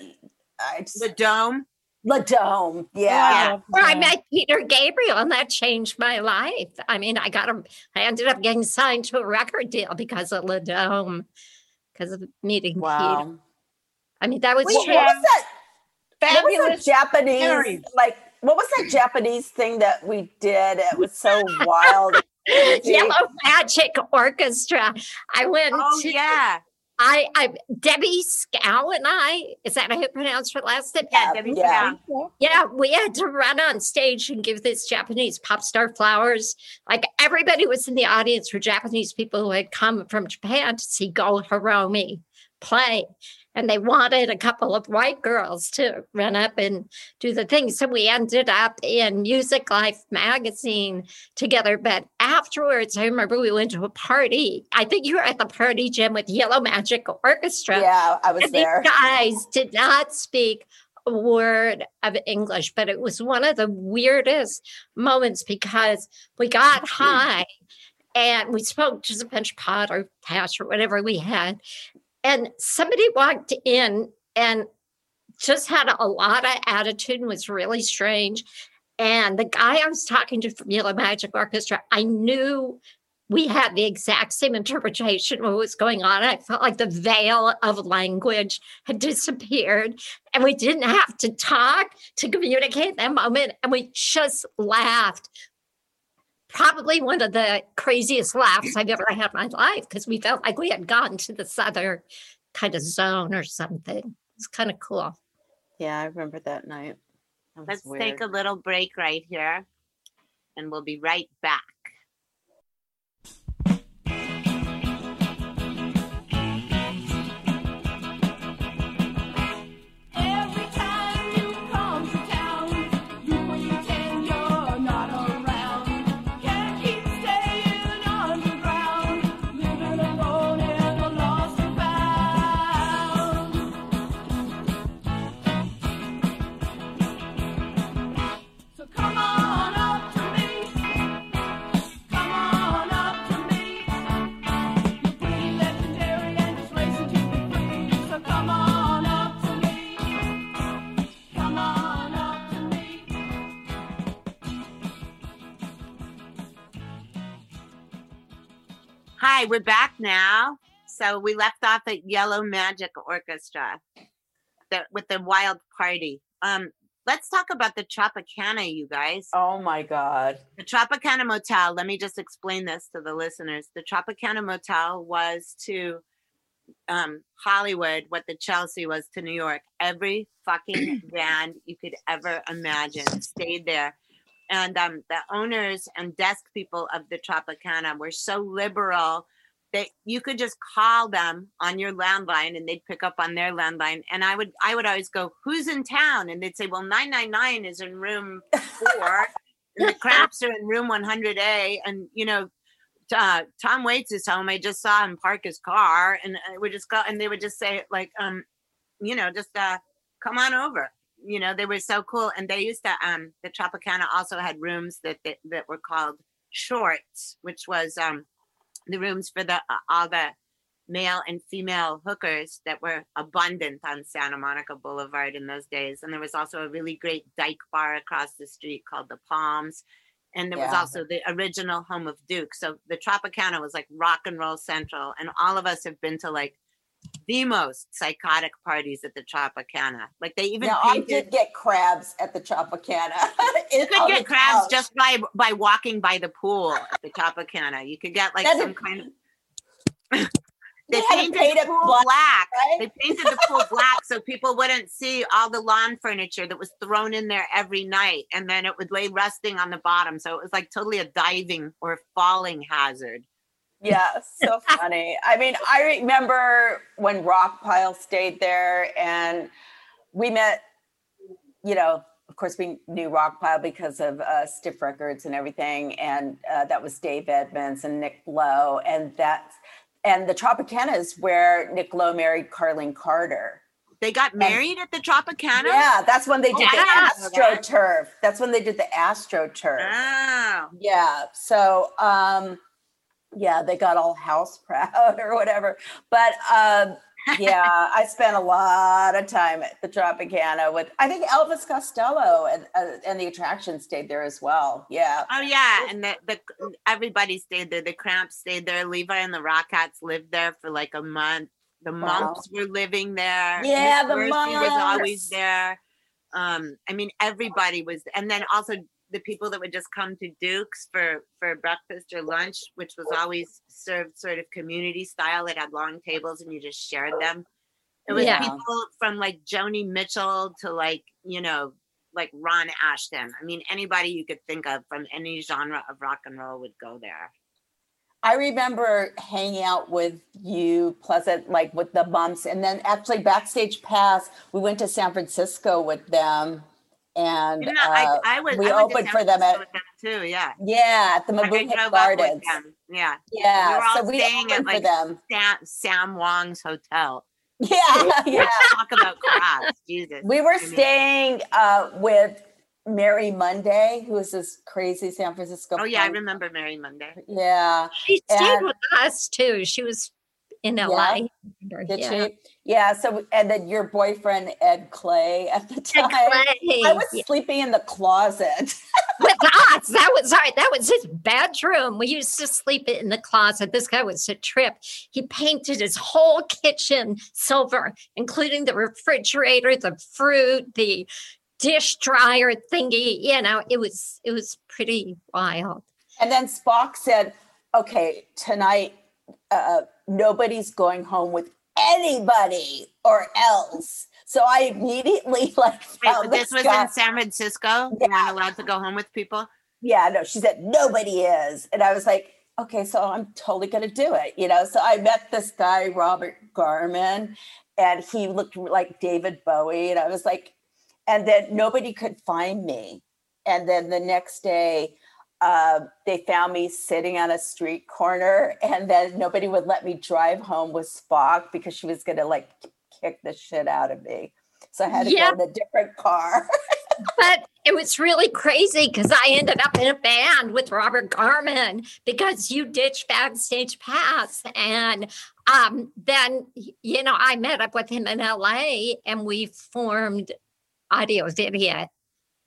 I just the dome. La Dome? Oh, I Yeah, love Where I met Peter Gabriel, and that changed my life. I mean, I got him. I ended up getting signed to a record deal because of La Dome, because of meeting Peter. wow. I mean, that was What, true. what was that? What was Fabulous. that Japanese memories. like? What was that Japanese thing that we did? It was so wild. Yellow Magic Orchestra. I went Oh to, yeah, I, I, Debbie Scow and I, is that how you pronounce her last name? yeah. Yeah, Debbie yeah. Scow. Yeah, we had to run on stage and give this Japanese pop star flowers. Like everybody was in the audience were Japanese people who had come from Japan to see Go Hiromi play. And they wanted a couple of white girls to run up and do the thing. So we ended up in Music Life magazine together. But afterwards, I remember we went to a party. I think you were at the party, Jim, with Yellow Magic Orchestra. Yeah, I was And there. These guys did not speak a word of English, but it was one of the weirdest moments because we got high and we spoke just a bunch of pot or hash or whatever we had. And somebody walked in and just had a lot of attitude and was really strange. And the guy I was talking to from Yellow Magic Orchestra, I knew we had the exact same interpretation of what was going on. I felt like the veil of language had disappeared and we didn't have to talk to communicate that moment. And we just laughed. Probably one of the craziest laughs I've ever had in my life because we felt like we had gotten to this other kind of zone or something. It's kind of cool. Yeah, I remember that night. That Let's weird. take a little break right here, and we'll be right back. Hi, we're back now. So we left off at Yellow Magic Orchestra the, with the Wild Party. Um, let's talk about the Tropicana, you guys. Oh my God. The Tropicana Motel, let me just explain this to the listeners. The Tropicana Motel was to um, Hollywood what the Chelsea was to New York. Every fucking band you could ever imagine stayed there. And um, the owners and desk people of the Tropicana were so liberal that you could just call them on your landline and they'd pick up on their landline. And I would I would always go, Who's in town? And they'd say, Well, 999 is in room four. and the Cramps are in room 100A. And, you know, uh, Tom Waits is home. I just saw him park his car, and I would just go, and they would just say like, um, you know, just uh, come on over. You know, they were so cool, and they used to. Um, the Tropicana also had rooms that that, that were called shorts, which was um, the rooms for the uh, all the male and female hookers that were abundant on Santa Monica Boulevard in those days. And there was also a really great dyke bar across the street called the Palms and there was also the original home of Duke. So the Tropicana was like rock and roll central, and all of us have been to like the most psychotic parties at the Tropicana. Like they even Now I did get crabs at the Tropicana. you could get crabs just by by walking by the pool at the Tropicana. You could get like That some is- kind of. They they painted paint the pool black, black. right? They painted the pool black so people wouldn't see all the lawn furniture that was thrown in there every night, and then it would lay rusting on the bottom. So it was like totally a diving or falling hazard. Yeah, so funny. I mean, I remember when Rockpile stayed there and we met, you know, of course, we knew Rockpile because of uh, Stiff Records and everything. And uh, that was Dave Edmunds and Nick Lowe. And that's, and the Tropicana is where Nick Lowe married Carlene Carter. They got married at the Tropicana. Yeah, that's when they did Yeah. the AstroTurf. That's when they did the AstroTurf. Oh, Yeah. So um yeah, they got all house proud or whatever. But um yeah, I spent a lot of time at the Tropicana with I think Elvis Costello and uh, and the attraction stayed there as well. Yeah. oh yeah, and the, the everybody stayed there. The Cramps stayed there. Levi and the Rockats lived there for like a month. The Wow. Mumps were living there. Yeah, Miss the Mercy was always there. Um, I mean, everybody was, and then also the people that would just come to Duke's for for breakfast or lunch, which was always served sort of community style. It had long tables, and you just shared them. It was Yeah. people from like Joni Mitchell to like you know like Ron Ashton. I mean, anybody you could think of from any genre of rock and roll would go there. I remember hanging out with you, Pleasant, like with the bumps, and then actually backstage pass, we went to San Francisco with them, and You know, uh, I was we I opened for them at them too. Yeah, yeah at the I Mabuhay drove up with Gardens. Yeah, Yeah, we were all so we staying at opened for like them. Sam, Sam Wong's hotel. Yeah, yeah. Talk about crabs, Jesus. We were I staying uh, with Mary Monday, who is this crazy San Francisco. Oh yeah, I remember Mary Monday. Yeah. She stayed And- with us too. She was in LA. Did yeah. she? Yeah. So, and then your boyfriend Ed Clay at the time. I was yeah. sleeping in the closet. with us. That was sorry. That was his bedroom. We used to sleep in the closet. This guy was a trip. He painted his whole kitchen silver, including the refrigerator, the fruit, the dish dryer thingy. You know, it was it was pretty wild. And then Spock said, "Okay, tonight, uh, nobody's going home with anybody or else." So I immediately like Wait, this was guy- in San Francisco. You weren't allowed to go home with people. yeah, no, she said nobody is. And I was like, okay, so I'm totally going to do it, you know? So I met this guy, Robert Garman, and he looked like David Bowie. And I was like, and then nobody could find me. And then the next day, uh, they found me sitting on a street corner, and then nobody would let me drive home with Spock because she was going to like kick the shit out of me. So I had to Yeah. go in a different car. But it was really crazy because I ended up in a band with Robert Garman because you ditched backstage pass. And um, then, you know, I met up with him in LA and we formed Audio's Idiot.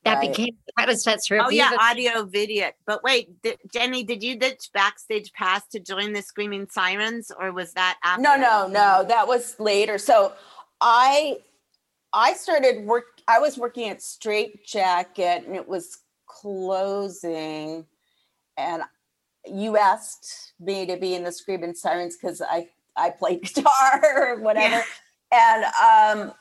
That Right. became the predecessor of Oh yeah, Viva- audio video. But wait, did, Jenny, did you ditch backstage pass to join the Screaming Sirens, or was that after? No, no, no. That was later. So I I started work I was working at Straight Jacket and it was closing and you asked me to be in the Screaming Sirens because I I played guitar or whatever. And um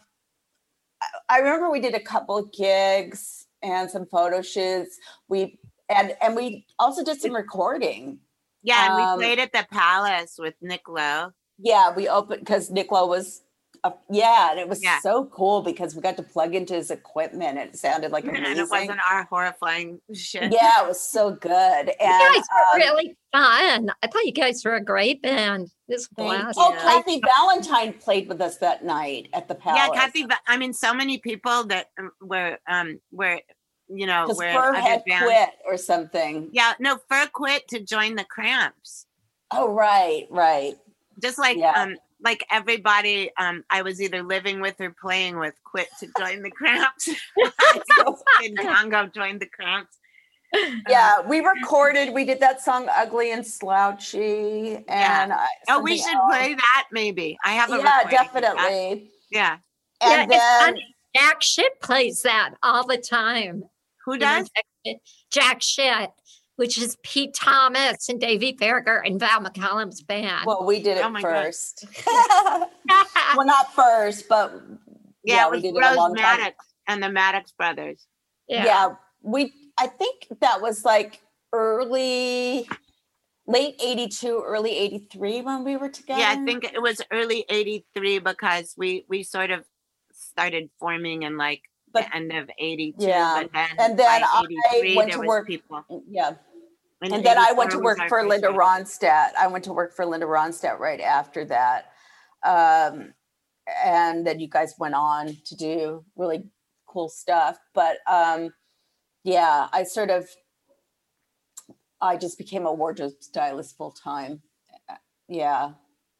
I- I remember we did a couple of gigs and some photo shoots. We and and we also did some recording. Yeah, and Um, we played at the Palace with Nick Lowe. Yeah, we opened because Nick Lowe was, uh, yeah, and it was Yeah. so cool because we got to plug into his equipment. It sounded like And it wasn't our horrifying shit. yeah, it was so good. You And guys were um, really fun. I thought you guys were a great band. This thank- blast. oh, Yeah. Kathy Valentine played with us that night at the Palace. Yeah, Kathy. I mean, so many people that um, were um were you know because were in Fur had bands. quit or something. Yeah, no, Fur quit to join the Cramps. Oh, right, right. Just like Yeah. um like everybody um I was either living with or playing with quit to join the Cramps. and Congo joined the Cramps. Yeah, we recorded. We did that song "Ugly and Slouchy," and I- Oh, we should else. play that maybe. I have a Yeah, recording of that. definitely. Yeah. Yeah, And it's then funny. Jack Shit plays that all the time. Who You does? Jack Shit- which is Pete Thomas and Davey Berger and Val McCallum's band. well, we did it Oh my God. first. well, not first, but Yeah, yeah, we was did it a Rose long time. Maddox and the Maddox brothers. Yeah. we. I think that was like early, late '82, early '83 when we were together. Yeah, I think it was early 83 because we we sort of started forming in like But- the end of 82. Yeah, then and then I went to work- people. Yeah, And, and then I went to work for Linda. Ronstadt. I went to work for Linda Ronstadt right after that. Um, and then you guys went on to do really cool stuff. But um, yeah, I sort of, I just became a wardrobe stylist full time. Yeah.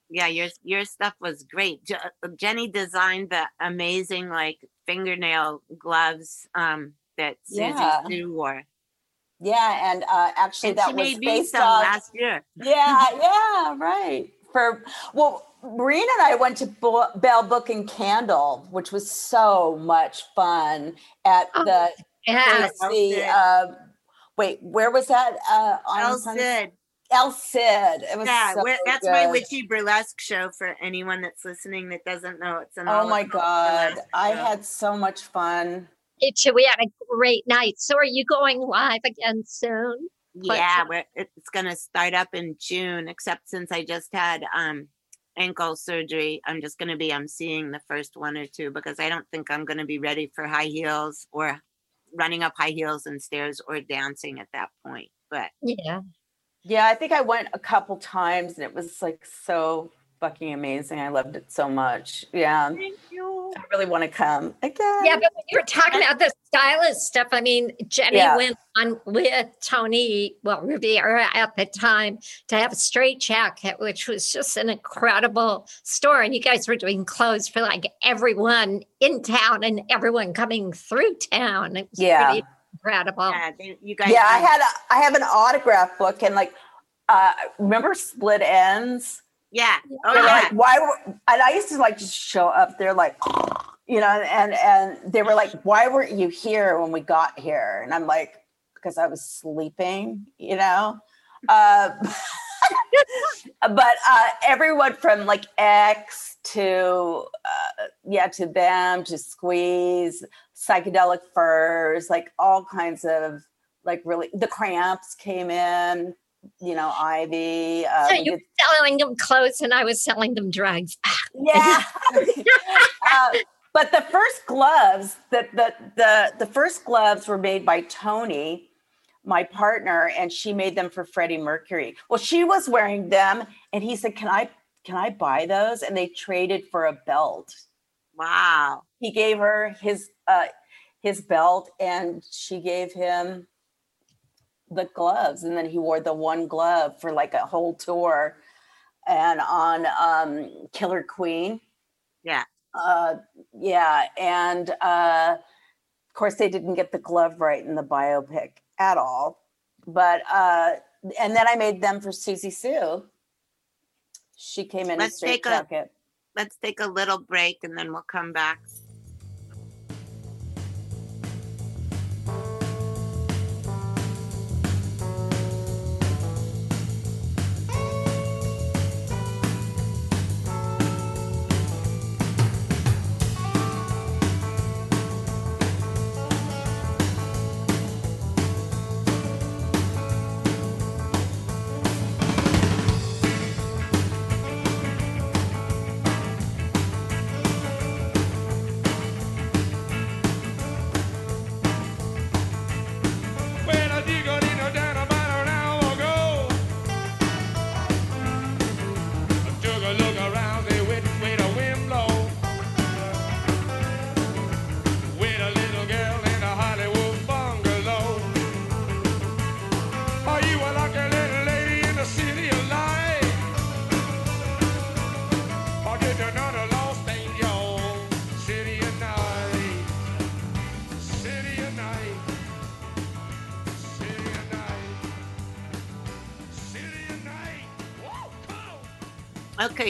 Yeah, your your stuff was great. Je- Jenny designed the amazing like fingernail gloves um that Siouxsie Yeah. Sioux wore. Yeah. And uh, actually, And that she was made me based some off. last year. yeah, yeah, right. For well, Marina and I went to Bo- Bell Book and Candle, which was so much fun at Oh, the Yeah. Tracy. Cid. Uh, wait, where was that? Uh, on El Sun- Cid. El Cid. It was Yeah, so where- that's my witchy burlesque show for anyone that's listening that doesn't know. It's an Oh my God, I show. had so much fun. It, we had a great night. So are you going live again soon? Yeah, we're, it's going to start up in June. Except since I just had um ankle surgery, I'm just going to be I'm seeing the first one or two because I don't think I'm going to be ready for high heels or running up high heels and stairs or dancing at that point. But Yeah. Yeah, I think I went a couple times and it was like so fucking amazing. I loved it so much. Yeah, thank you. I really want to come again. Yeah, but when you were talking about the stylist stuff, I mean, Jenny Yeah. went on with Tony, well, Riviera at the time to have a straight jacket, which was just an incredible store. And you guys were doing clothes for like everyone in town and everyone coming through town. It was Yeah. pretty incredible. Yeah, they, you guys. yeah i had a i have an autograph book and like uh remember Split Enz Yeah. Oh They were yeah. like why were and i used to like just show up there like you know and and they were like why weren't you here when we got here and i'm like because i was sleeping you know uh but uh everyone from like x to uh yeah to them to squeeze psychedelic furs like all kinds of like really the cramps came in you know ivy uh, So you were selling them clothes and I was selling them drugs. yeah. uh, but the first gloves, that the the the first gloves were made by Tony, my partner, and she made them for Freddie Mercury. Well, she was wearing them, and he said, "Can I can I buy those?" And they traded for a belt. Wow. He gave her his uh, his belt, and she gave him the gloves, and then he wore the one glove for like a whole tour. And on um, Killer Queen, Yeah. uh, yeah, and uh, of course, they didn't get the glove right in the biopic at all. But uh, and then I made them for Siouxsie Sioux. She came in Let's a straight take a- jacket. Let's take a little break and then we'll come back.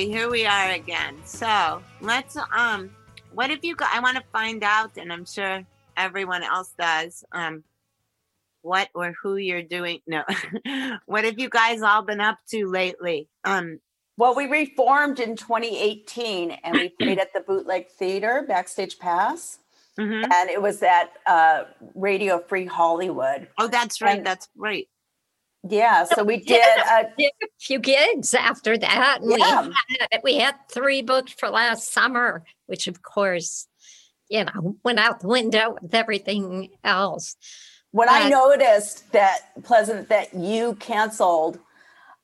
Here we are again. So let's um what have you got I want to find out and I'm sure everyone else does um what or who you're doing no what have you guys all been up to lately um Well, we reformed in 2018 and we played at the Bootleg Theater, Backstage Pass. mhm. And it was at uh, Radio Free Hollywood. oh that's right And- that's right Yeah, so we did. Did a few gigs after that. and Yeah. We, had, we had three booked for last summer, which of course, you know, went out the window with everything else. when I noticed that Pleasant that you canceled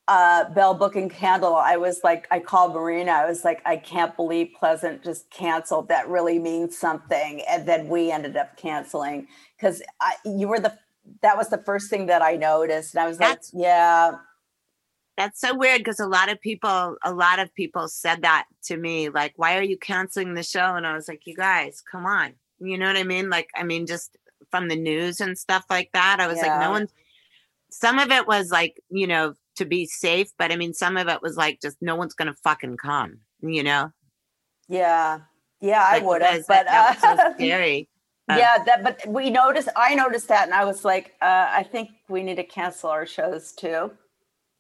uh, Bell Book and Candle, I was like, I called Marina. I was like, I can't believe Pleasant just canceled. That really means something. And then we ended up canceling because you were the. That was the first thing that I noticed, and I was That's- like, yeah, That's so weird because a lot of people, a lot of people said that to me, like, why are you canceling the show? And I was like, you guys, come on. You know what I mean? Like, I mean, just from the news and stuff like that. I was like, no one's, some of it was like, you know, to be safe, but I mean, some of it was like, just no one's going to fucking come, you know? yeah, yeah, I would have, but that, that was uh, so scary. Yeah, that. But we noticed. I noticed that, and I was like, uh, I think we need to cancel our shows too,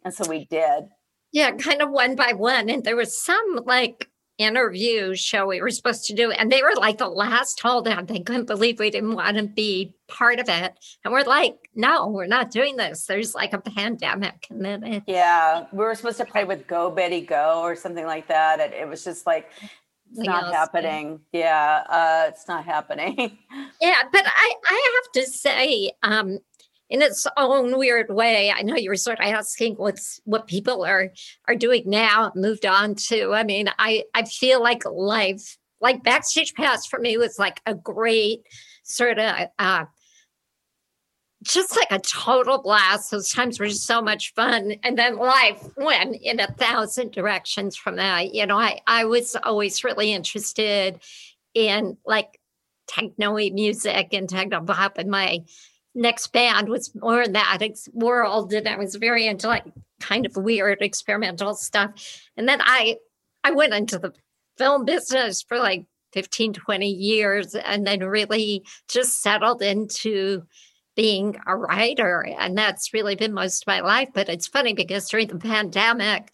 and so we did. Yeah, kind of one by one. And there was some like interview show we were supposed to do, and they were like the last holdout. They couldn't believe we didn't want to be part of it. And we're like, no, we're not doing this. There's like a pandemic. And then it, Yeah, we were supposed to play with Go Betty Go or something like that. And it was just like, not else, yeah. happening. Yeah, uh, it's not happening. yeah, but I, I have to say, um, in its own weird way, I know you were sort of asking what's what people are are doing now, moved on to. I mean, I I feel like life, like backstage pass for me was like a great sort of uh just like a total blast. Those times were just so much fun. And then life went in a thousand directions from that. You know, I, I was always really interested in like techno music and techno pop. And my next band was more in that world. And I was very into like kind of weird experimental stuff. And then I I went into the film business for like 15, 20 years and then really just settled into being a writer. And that's really been most of my life. But it's funny because during the pandemic,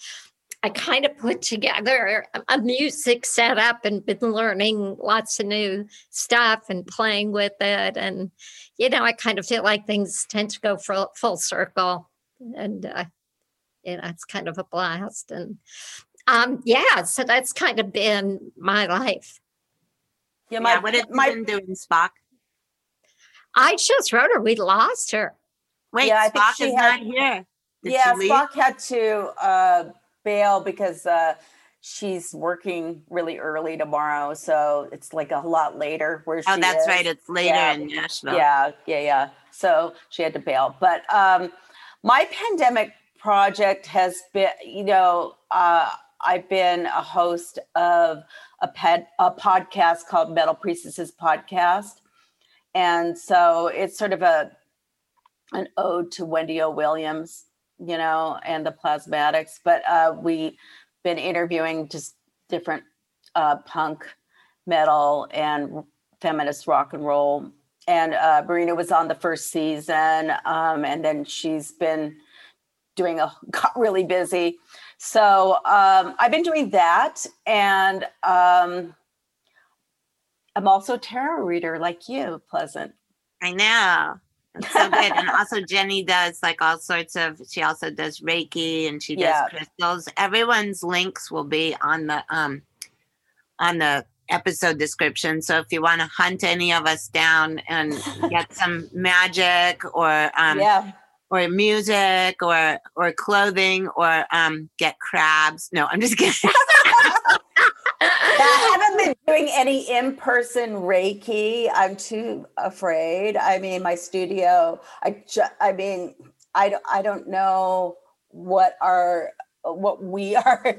I kind of put together a- a music setup and been learning lots of new stuff and playing with it. And, you know, I kind of feel like things tend to go full, full circle. And, uh, you know, it's kind of a blast. And um, yeah, so that's kind of been my life. Yeah, yeah, what have you my been doing, Spock? I just wrote her. We lost her. Wait, Yeah, I think Spock she is had- not here. Did yeah, she? Spock had to uh, bail because uh, she's working really early tomorrow, so it's like a lot later where she Oh, that's is. right. It's later Yeah. in Nashville. Yeah, yeah, yeah. So she had to bail. But um, my pandemic project has been, you know, uh, I've been a host of a pet a podcast called Metal Priestesses Podcast, and so it's sort of a an ode to Wendy O. Williams, you know, and the Plasmatics. But uh, we've been interviewing just different uh, punk, metal, and feminist rock and roll. And uh, Marina was on the first season, um, and then she's been doing a got really busy. So um, I've been doing that, and um, I'm also a tarot reader like you, Pleasant. I know. It's so good. and also Genny does like all sorts of she also does Reiki and she does Yeah. crystals. Everyone's links will be on the um on the episode description. So if you want to hunt any of us down and get some magic or um yeah, or music or or clothing or um get crabs. No, I'm just kidding. I been doing any in-person Reiki. I'm too afraid. I mean, my studio. I ju- I mean, I don't. I don't know what our what we are.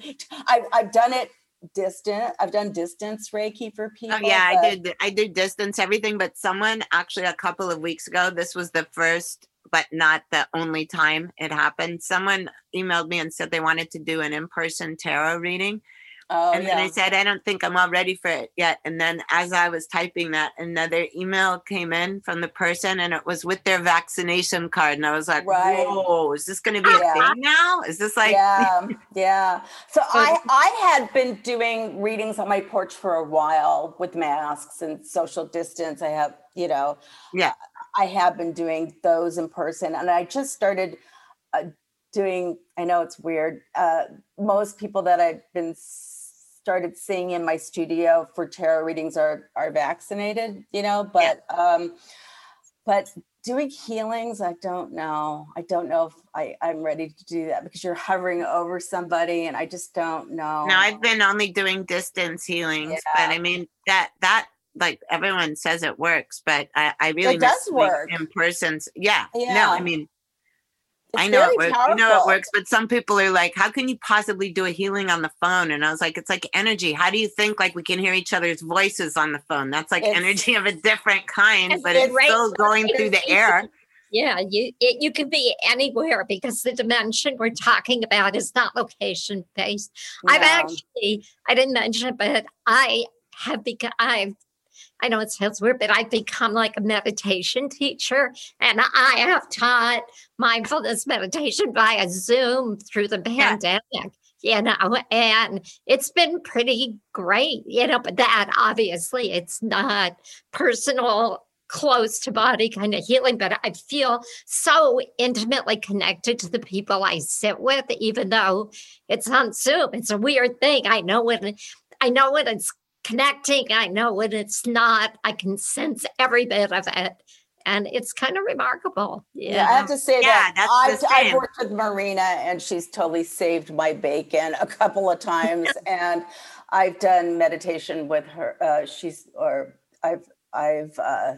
I've I've done it distant. I've done distance Reiki for oh, people. Oh yeah, I did. I did distance everything, but someone actually a couple of weeks ago. This was the first, but not the only time it happened. Someone emailed me and said they wanted to do an in-person tarot reading, Oh and then I said I don't think I'm all ready for it yet. And then as I was typing that, another email came in from the person, and it was with their vaccination card, and I was like, Right. "Whoa, is this going to be a Yeah. thing now? Is this like?" yeah, yeah. So I I had been doing readings on my porch for a while with masks and social distance. I have, you know, Yeah. I have been doing those in person, and I just started uh, doing. I know it's weird. Uh, most people that I've been started seeing in my studio for tarot readings are are vaccinated, you know, but um, but doing healings i don't know. I don't know if I, i'm ready to do that because you're hovering over somebody and i just don't know. No, I've been only doing distance healings, but I mean that that like everyone says it works, but I, I really does work. in person. Yeah, no, I mean It's I know it works. You know it works, but some people are like, "How can you possibly do a healing on the phone?" And I was like, "It's like energy. How do you think like we can hear each other's voices on the phone? That's like It's- energy of a different kind, but it's right, still going through the air." Yeah, you it, you can be anywhere because the dimension we're talking about is not location based. I've actually I didn't mention, it, but I have become I've I know it sounds weird, but I've become like a meditation teacher, and I have taught mindfulness meditation via Zoom through the pandemic. You know, and it's been pretty great, you know, but that obviously it's not personal close to body kind of healing, but I feel so intimately connected to the people I sit with, even though it's on Zoom. It's a weird thing. I know when I know when it's connecting, I know when it's not. I can sense every bit of it. And it's kind of remarkable. yeah i have to say Yeah, that that's I've, I've worked with marina and she's totally saved my bacon a couple of times and i've done meditation with her uh, she's or i've i've uh,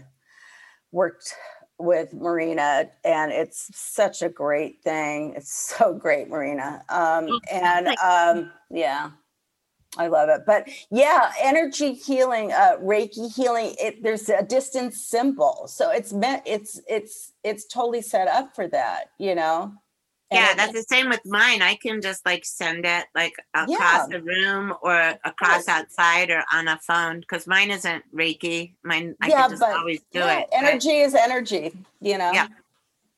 worked with Marina, and it's such a great thing. It's so great, Marina. Um, and um, yeah, I love it. But yeah, energy healing, uh, Reiki healing. It, there's a distance symbol, so it's meant. It's it's it's totally set up for that. You know. And Yeah, that's the same with mine. I can just like send it like across Yeah. the room or across outside or on a phone because mine isn't Reiki. Mine, I yeah, can just but always do yeah, it. but- energy is energy. You know. Yeah.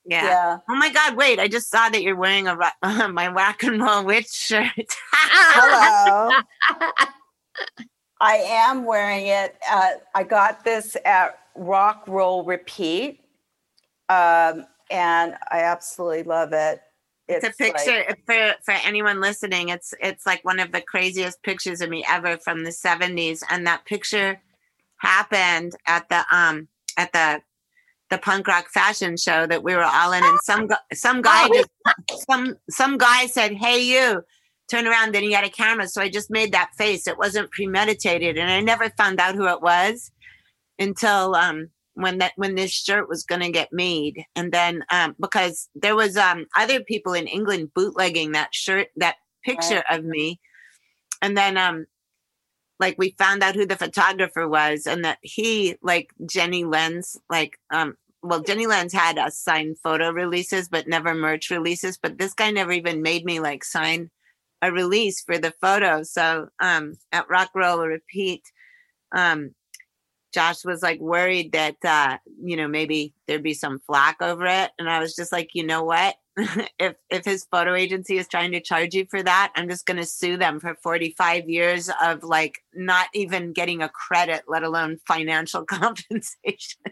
Yeah. yeah. Oh my God! Wait, I just saw that you're wearing a ro- my rock and roll witch shirt. Hello. I am wearing it. Uh, I got this at Rock Roll Repeat, um, and I absolutely love it. It's a like- picture for for anyone listening. It's it's like one of the craziest pictures of me ever from the '70s, and that picture happened at the um at the the punk rock fashion show that we were all in, and some some guy just some some guy said, "Hey, you." Turn around, then he had a camera. So I just made that face. It wasn't premeditated, and I never found out who it was until um when that when this shirt was going to get made and then um because there was um other people in england bootlegging that shirt that picture of me and then um like we found out who the photographer was and that he like Jenny Lens like um well Jenny Lens had us sign photo releases but never merch releases but this guy never even made me like sign a release for the photo. So um at rock roll repeat um Josh was like worried that uh you know maybe there'd be some flack over it and I was just like you know what? If if his photo agency is trying to charge you for that I'm just going to sue them for 45 years of like not even getting a credit let alone financial compensation.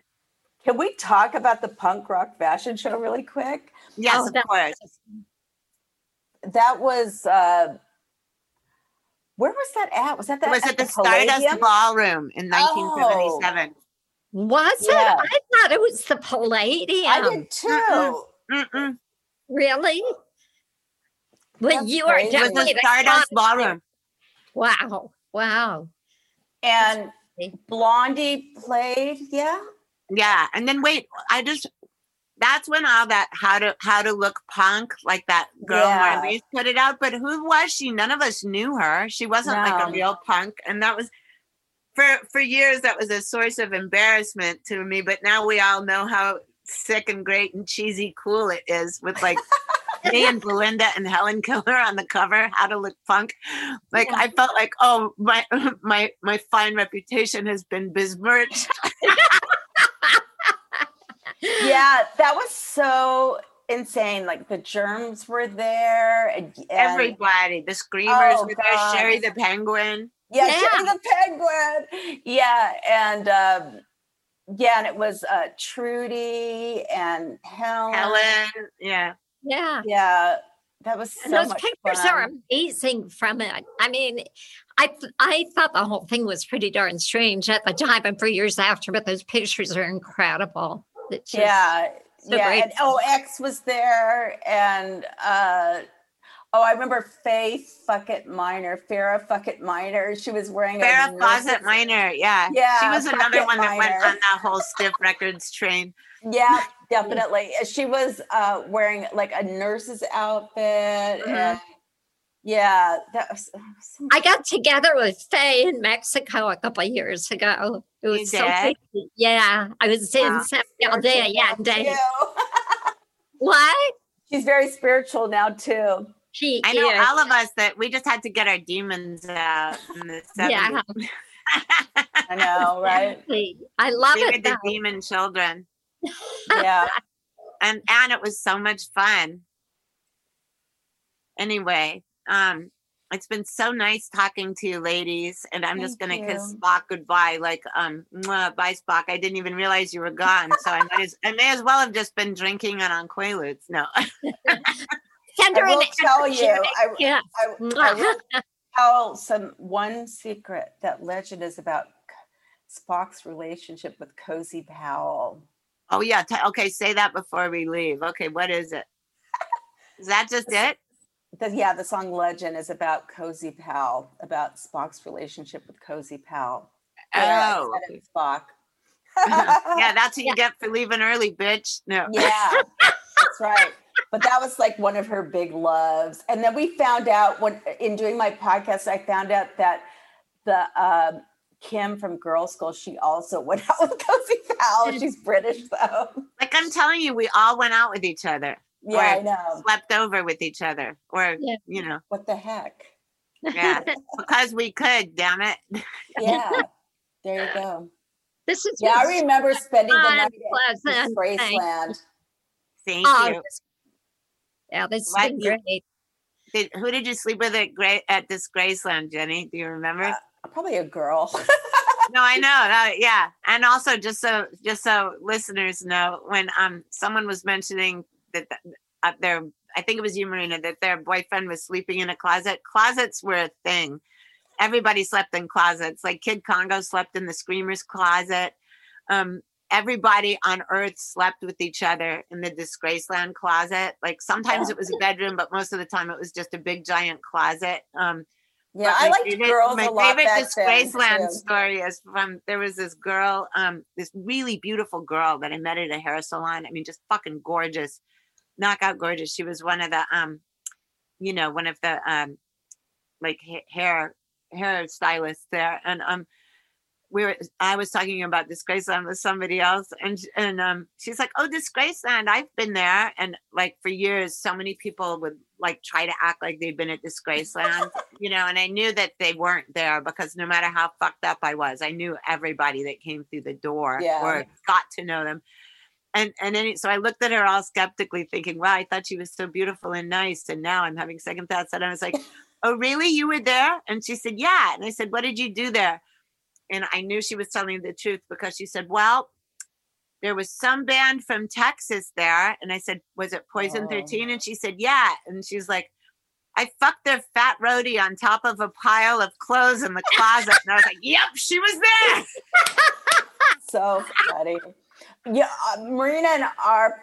Can we talk about the punk rock fashion show really quick? yes Oh, of that- course. That was uh where was that at? Was that it that was at at the Palladium? Stardust Ballroom in 1977 Was it? I thought it was the Palladium. I did too. Mm-mm. Mm-mm. Really? Well, That's you are crazy. it was definitely the the Stardust con- Ballroom Wow. Wow. And. Blondie played, yeah. Yeah, and then wait, I just that's when all that how to how to look punk like that girl Yeah. Marlise put it out. But who was she? None of us knew her. She wasn't like a real punk, and that was for for years that was a source of embarrassment to me. But now we all know how sick and great and cheesy cool it is with like. Me and Belinda and Helen Killer on the cover, How to Look Punk. Like I felt like, oh my my my fine reputation has been besmirched. Yeah, that was so insane. Like the germs were there. And, and- Everybody, the screamers Oh, were there. Sherry the penguin. Yeah, Yeah. Genny the penguin. Yeah, and um, yeah, and it was uh, Trudy and Helen. Helen. Yeah. Yeah. Yeah, that was so And those much pictures fun. are amazing from it. I mean, I I thought the whole thing was pretty darn strange at the time and for years after, but those pictures are incredible. It's just- yeah, so yeah, great. and oh, X was there, and uh, oh, I remember Faye Fuckett Minor, Farrah Fuckett Minor. She was wearing a Farrah Fawcett Minor. Yeah. Yeah, She was another Fawcett one that went on that whole stiff records train. Yeah, definitely. She was uh, wearing like a nurse's outfit, Mhm. and yeah, that was. that was I got together with Faye in Mexico a couple of years ago. It was so crazy. Yeah, I was in Wow. San Aldea. Yeah, day. What? She's very spiritual now too. She I know is. all of us that we just had to get our demons out in the 70s. Yeah. I know, right? I love we were it the demon children. Yeah. and and it was so much fun anyway um it's been so nice talking to you ladies and i'm just gonna kiss spock goodbye like um bye spock i didn't even realize you were gone so i might as i may as well have just been drinking and on quaaludes no Send I will tell you. I, kiss. I, I will tell some one secret. That legend is about Spock's relationship with Cozy Powell. oh yeah okay say that before we leave okay what is it is that just it The, yeah, the song "Legend" is about Cozy Powell, about Spock's relationship with Cozy Powell. Oh Spock. yeah that's what you get for leaving early bitch no Yeah, that's right. But that was like one of her big loves. And then we found out when in doing my podcast, I found out that the um Kim from Girlschool, she also went out with Cozy Powell. She's British though. like i'm telling you we all went out with each other Yeah, I know. slept over with each other or Yeah. you know What the heck? yeah because we could damn it Yeah. There you go. This is Yeah, I remember spending the night at pleasant. Graceland. thank Oh, you this- yeah, this is What been you- great. Did, who did you sleep with at Gra- at this Graceland, Genny? Do you remember? Uh, Probably a girl. no, I know. No, yeah, and also just so just so listeners know, when um someone was mentioning that th- uh, their, I think it was you, Marina, that their boyfriend was sleeping in a closet. Closets were a thing. Everybody slept in closets. Like Kid Congo slept in the Screamers closet. Um, everybody on Earth slept with each other in the Disgraceland closet. Like sometimes it was a bedroom, but most of the time it was just a big giant closet. Um, Yeah, I like favorite- girls My a lot favorite back then, Disgraceland too. story is from there was this girl, um, this really beautiful girl that I met at a hair salon. I mean, just fucking gorgeous, knockout gorgeous. She was one of the um, you know, one of the um, like ha- hair stylists there, and um, we were. I was talking about Disgraceland with somebody else, and and um, she's like, "Oh, Disgraceland, I've been there," and like for years, so many people would like try to act like they've been at Disgraceland, you know, and I knew that they weren't there because no matter how fucked up I was, I knew everybody that came through the door Yeah. or got to know them. And and then so I looked at her all skeptically, thinking, "Wow, I thought she was so beautiful and nice." And now I'm having second thoughts, and I was like, "Oh, really? You were there?" And she said, "Yeah." And I said, "What did you do there?" And I knew she was telling the truth because she said, "Well, there was some band from Texas there." And I said, "Was it Poison Oh. 13?" And she said, "Yeah." And she's like, "I fucked their fat roadie on top of a pile of clothes in the closet." And I was like, "Yep, she was there." so funny. Yeah, uh, Marina and our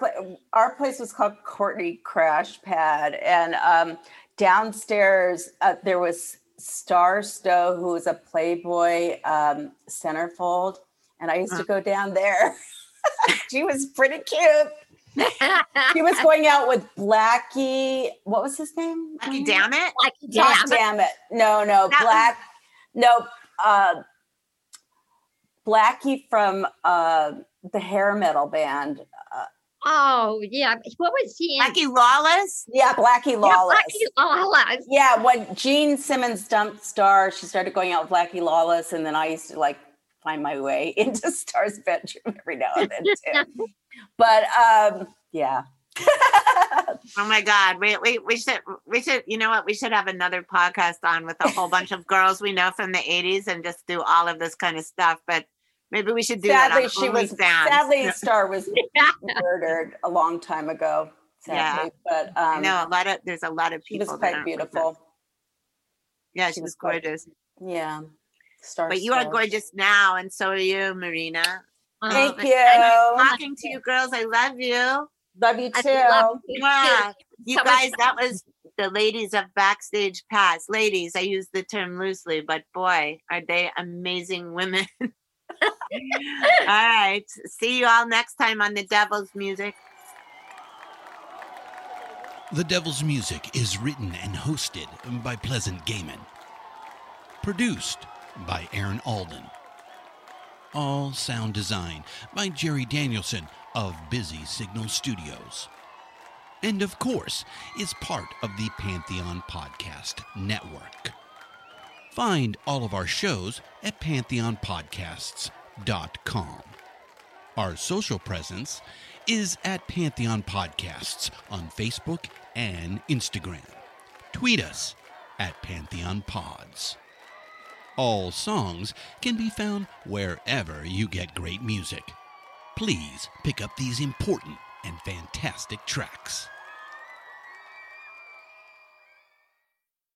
our place was called Courtney Crash Pad, and um, downstairs uh, there was Star Stowe, who was a Playboy um, centerfold, and I used to go down there. she was pretty cute. She was going out with Blackie. What was his name? Lucky damn it. Like, God damn. damn it. No, no, That was- Black. No, uh, Blackie from uh, the hair metal band. Uh, Oh, yeah. What was he in? Lucky Lawless. yeah, Blackie Lawless. Yeah, Blackie Lawless. Yeah, when Gene Simmons dumped Star, she started going out with Blackie Lawless, and then I used to like find my way into Star's bedroom every now and then too. but um, yeah. Oh my God. We, we, we should, we should, you know what? We should have another podcast on with a whole bunch of girls we know from the 80s and just do all of this kind of stuff. But maybe we should do sadly, that. on she was OnlyFans. sadly Star was murdered a long time ago. Sadly, but um, I know a lot of, there's a lot of people. she was quite aren't with us. beautiful. Yeah, she, She was was quite- gorgeous. Yeah, Star. But you are gorgeous now, and so are you, Marina. Thank Um, you. I like talking to you girls. I love you. Love you too. love you Yeah. too. You So much guys, that was the ladies of Backstage Pass. Ladies, I use the term loosely, but boy, are they amazing women. all right. See you all next time on The Devil's Music. The Devil's Music is written and hosted by Pleasant Gehman. Produced by Aaron Alden. All sound design by Jerry Danielson of Busy Signal Studios. And of course, is part of the Pantheon Podcast Network. Find all of our shows at pantheonpodcasts.com. Our social presence is at Pantheon Podcasts on Facebook and Instagram. Tweet us at Pantheon Pods. All songs can be found wherever you get great music. Please pick up these important and fantastic tracks.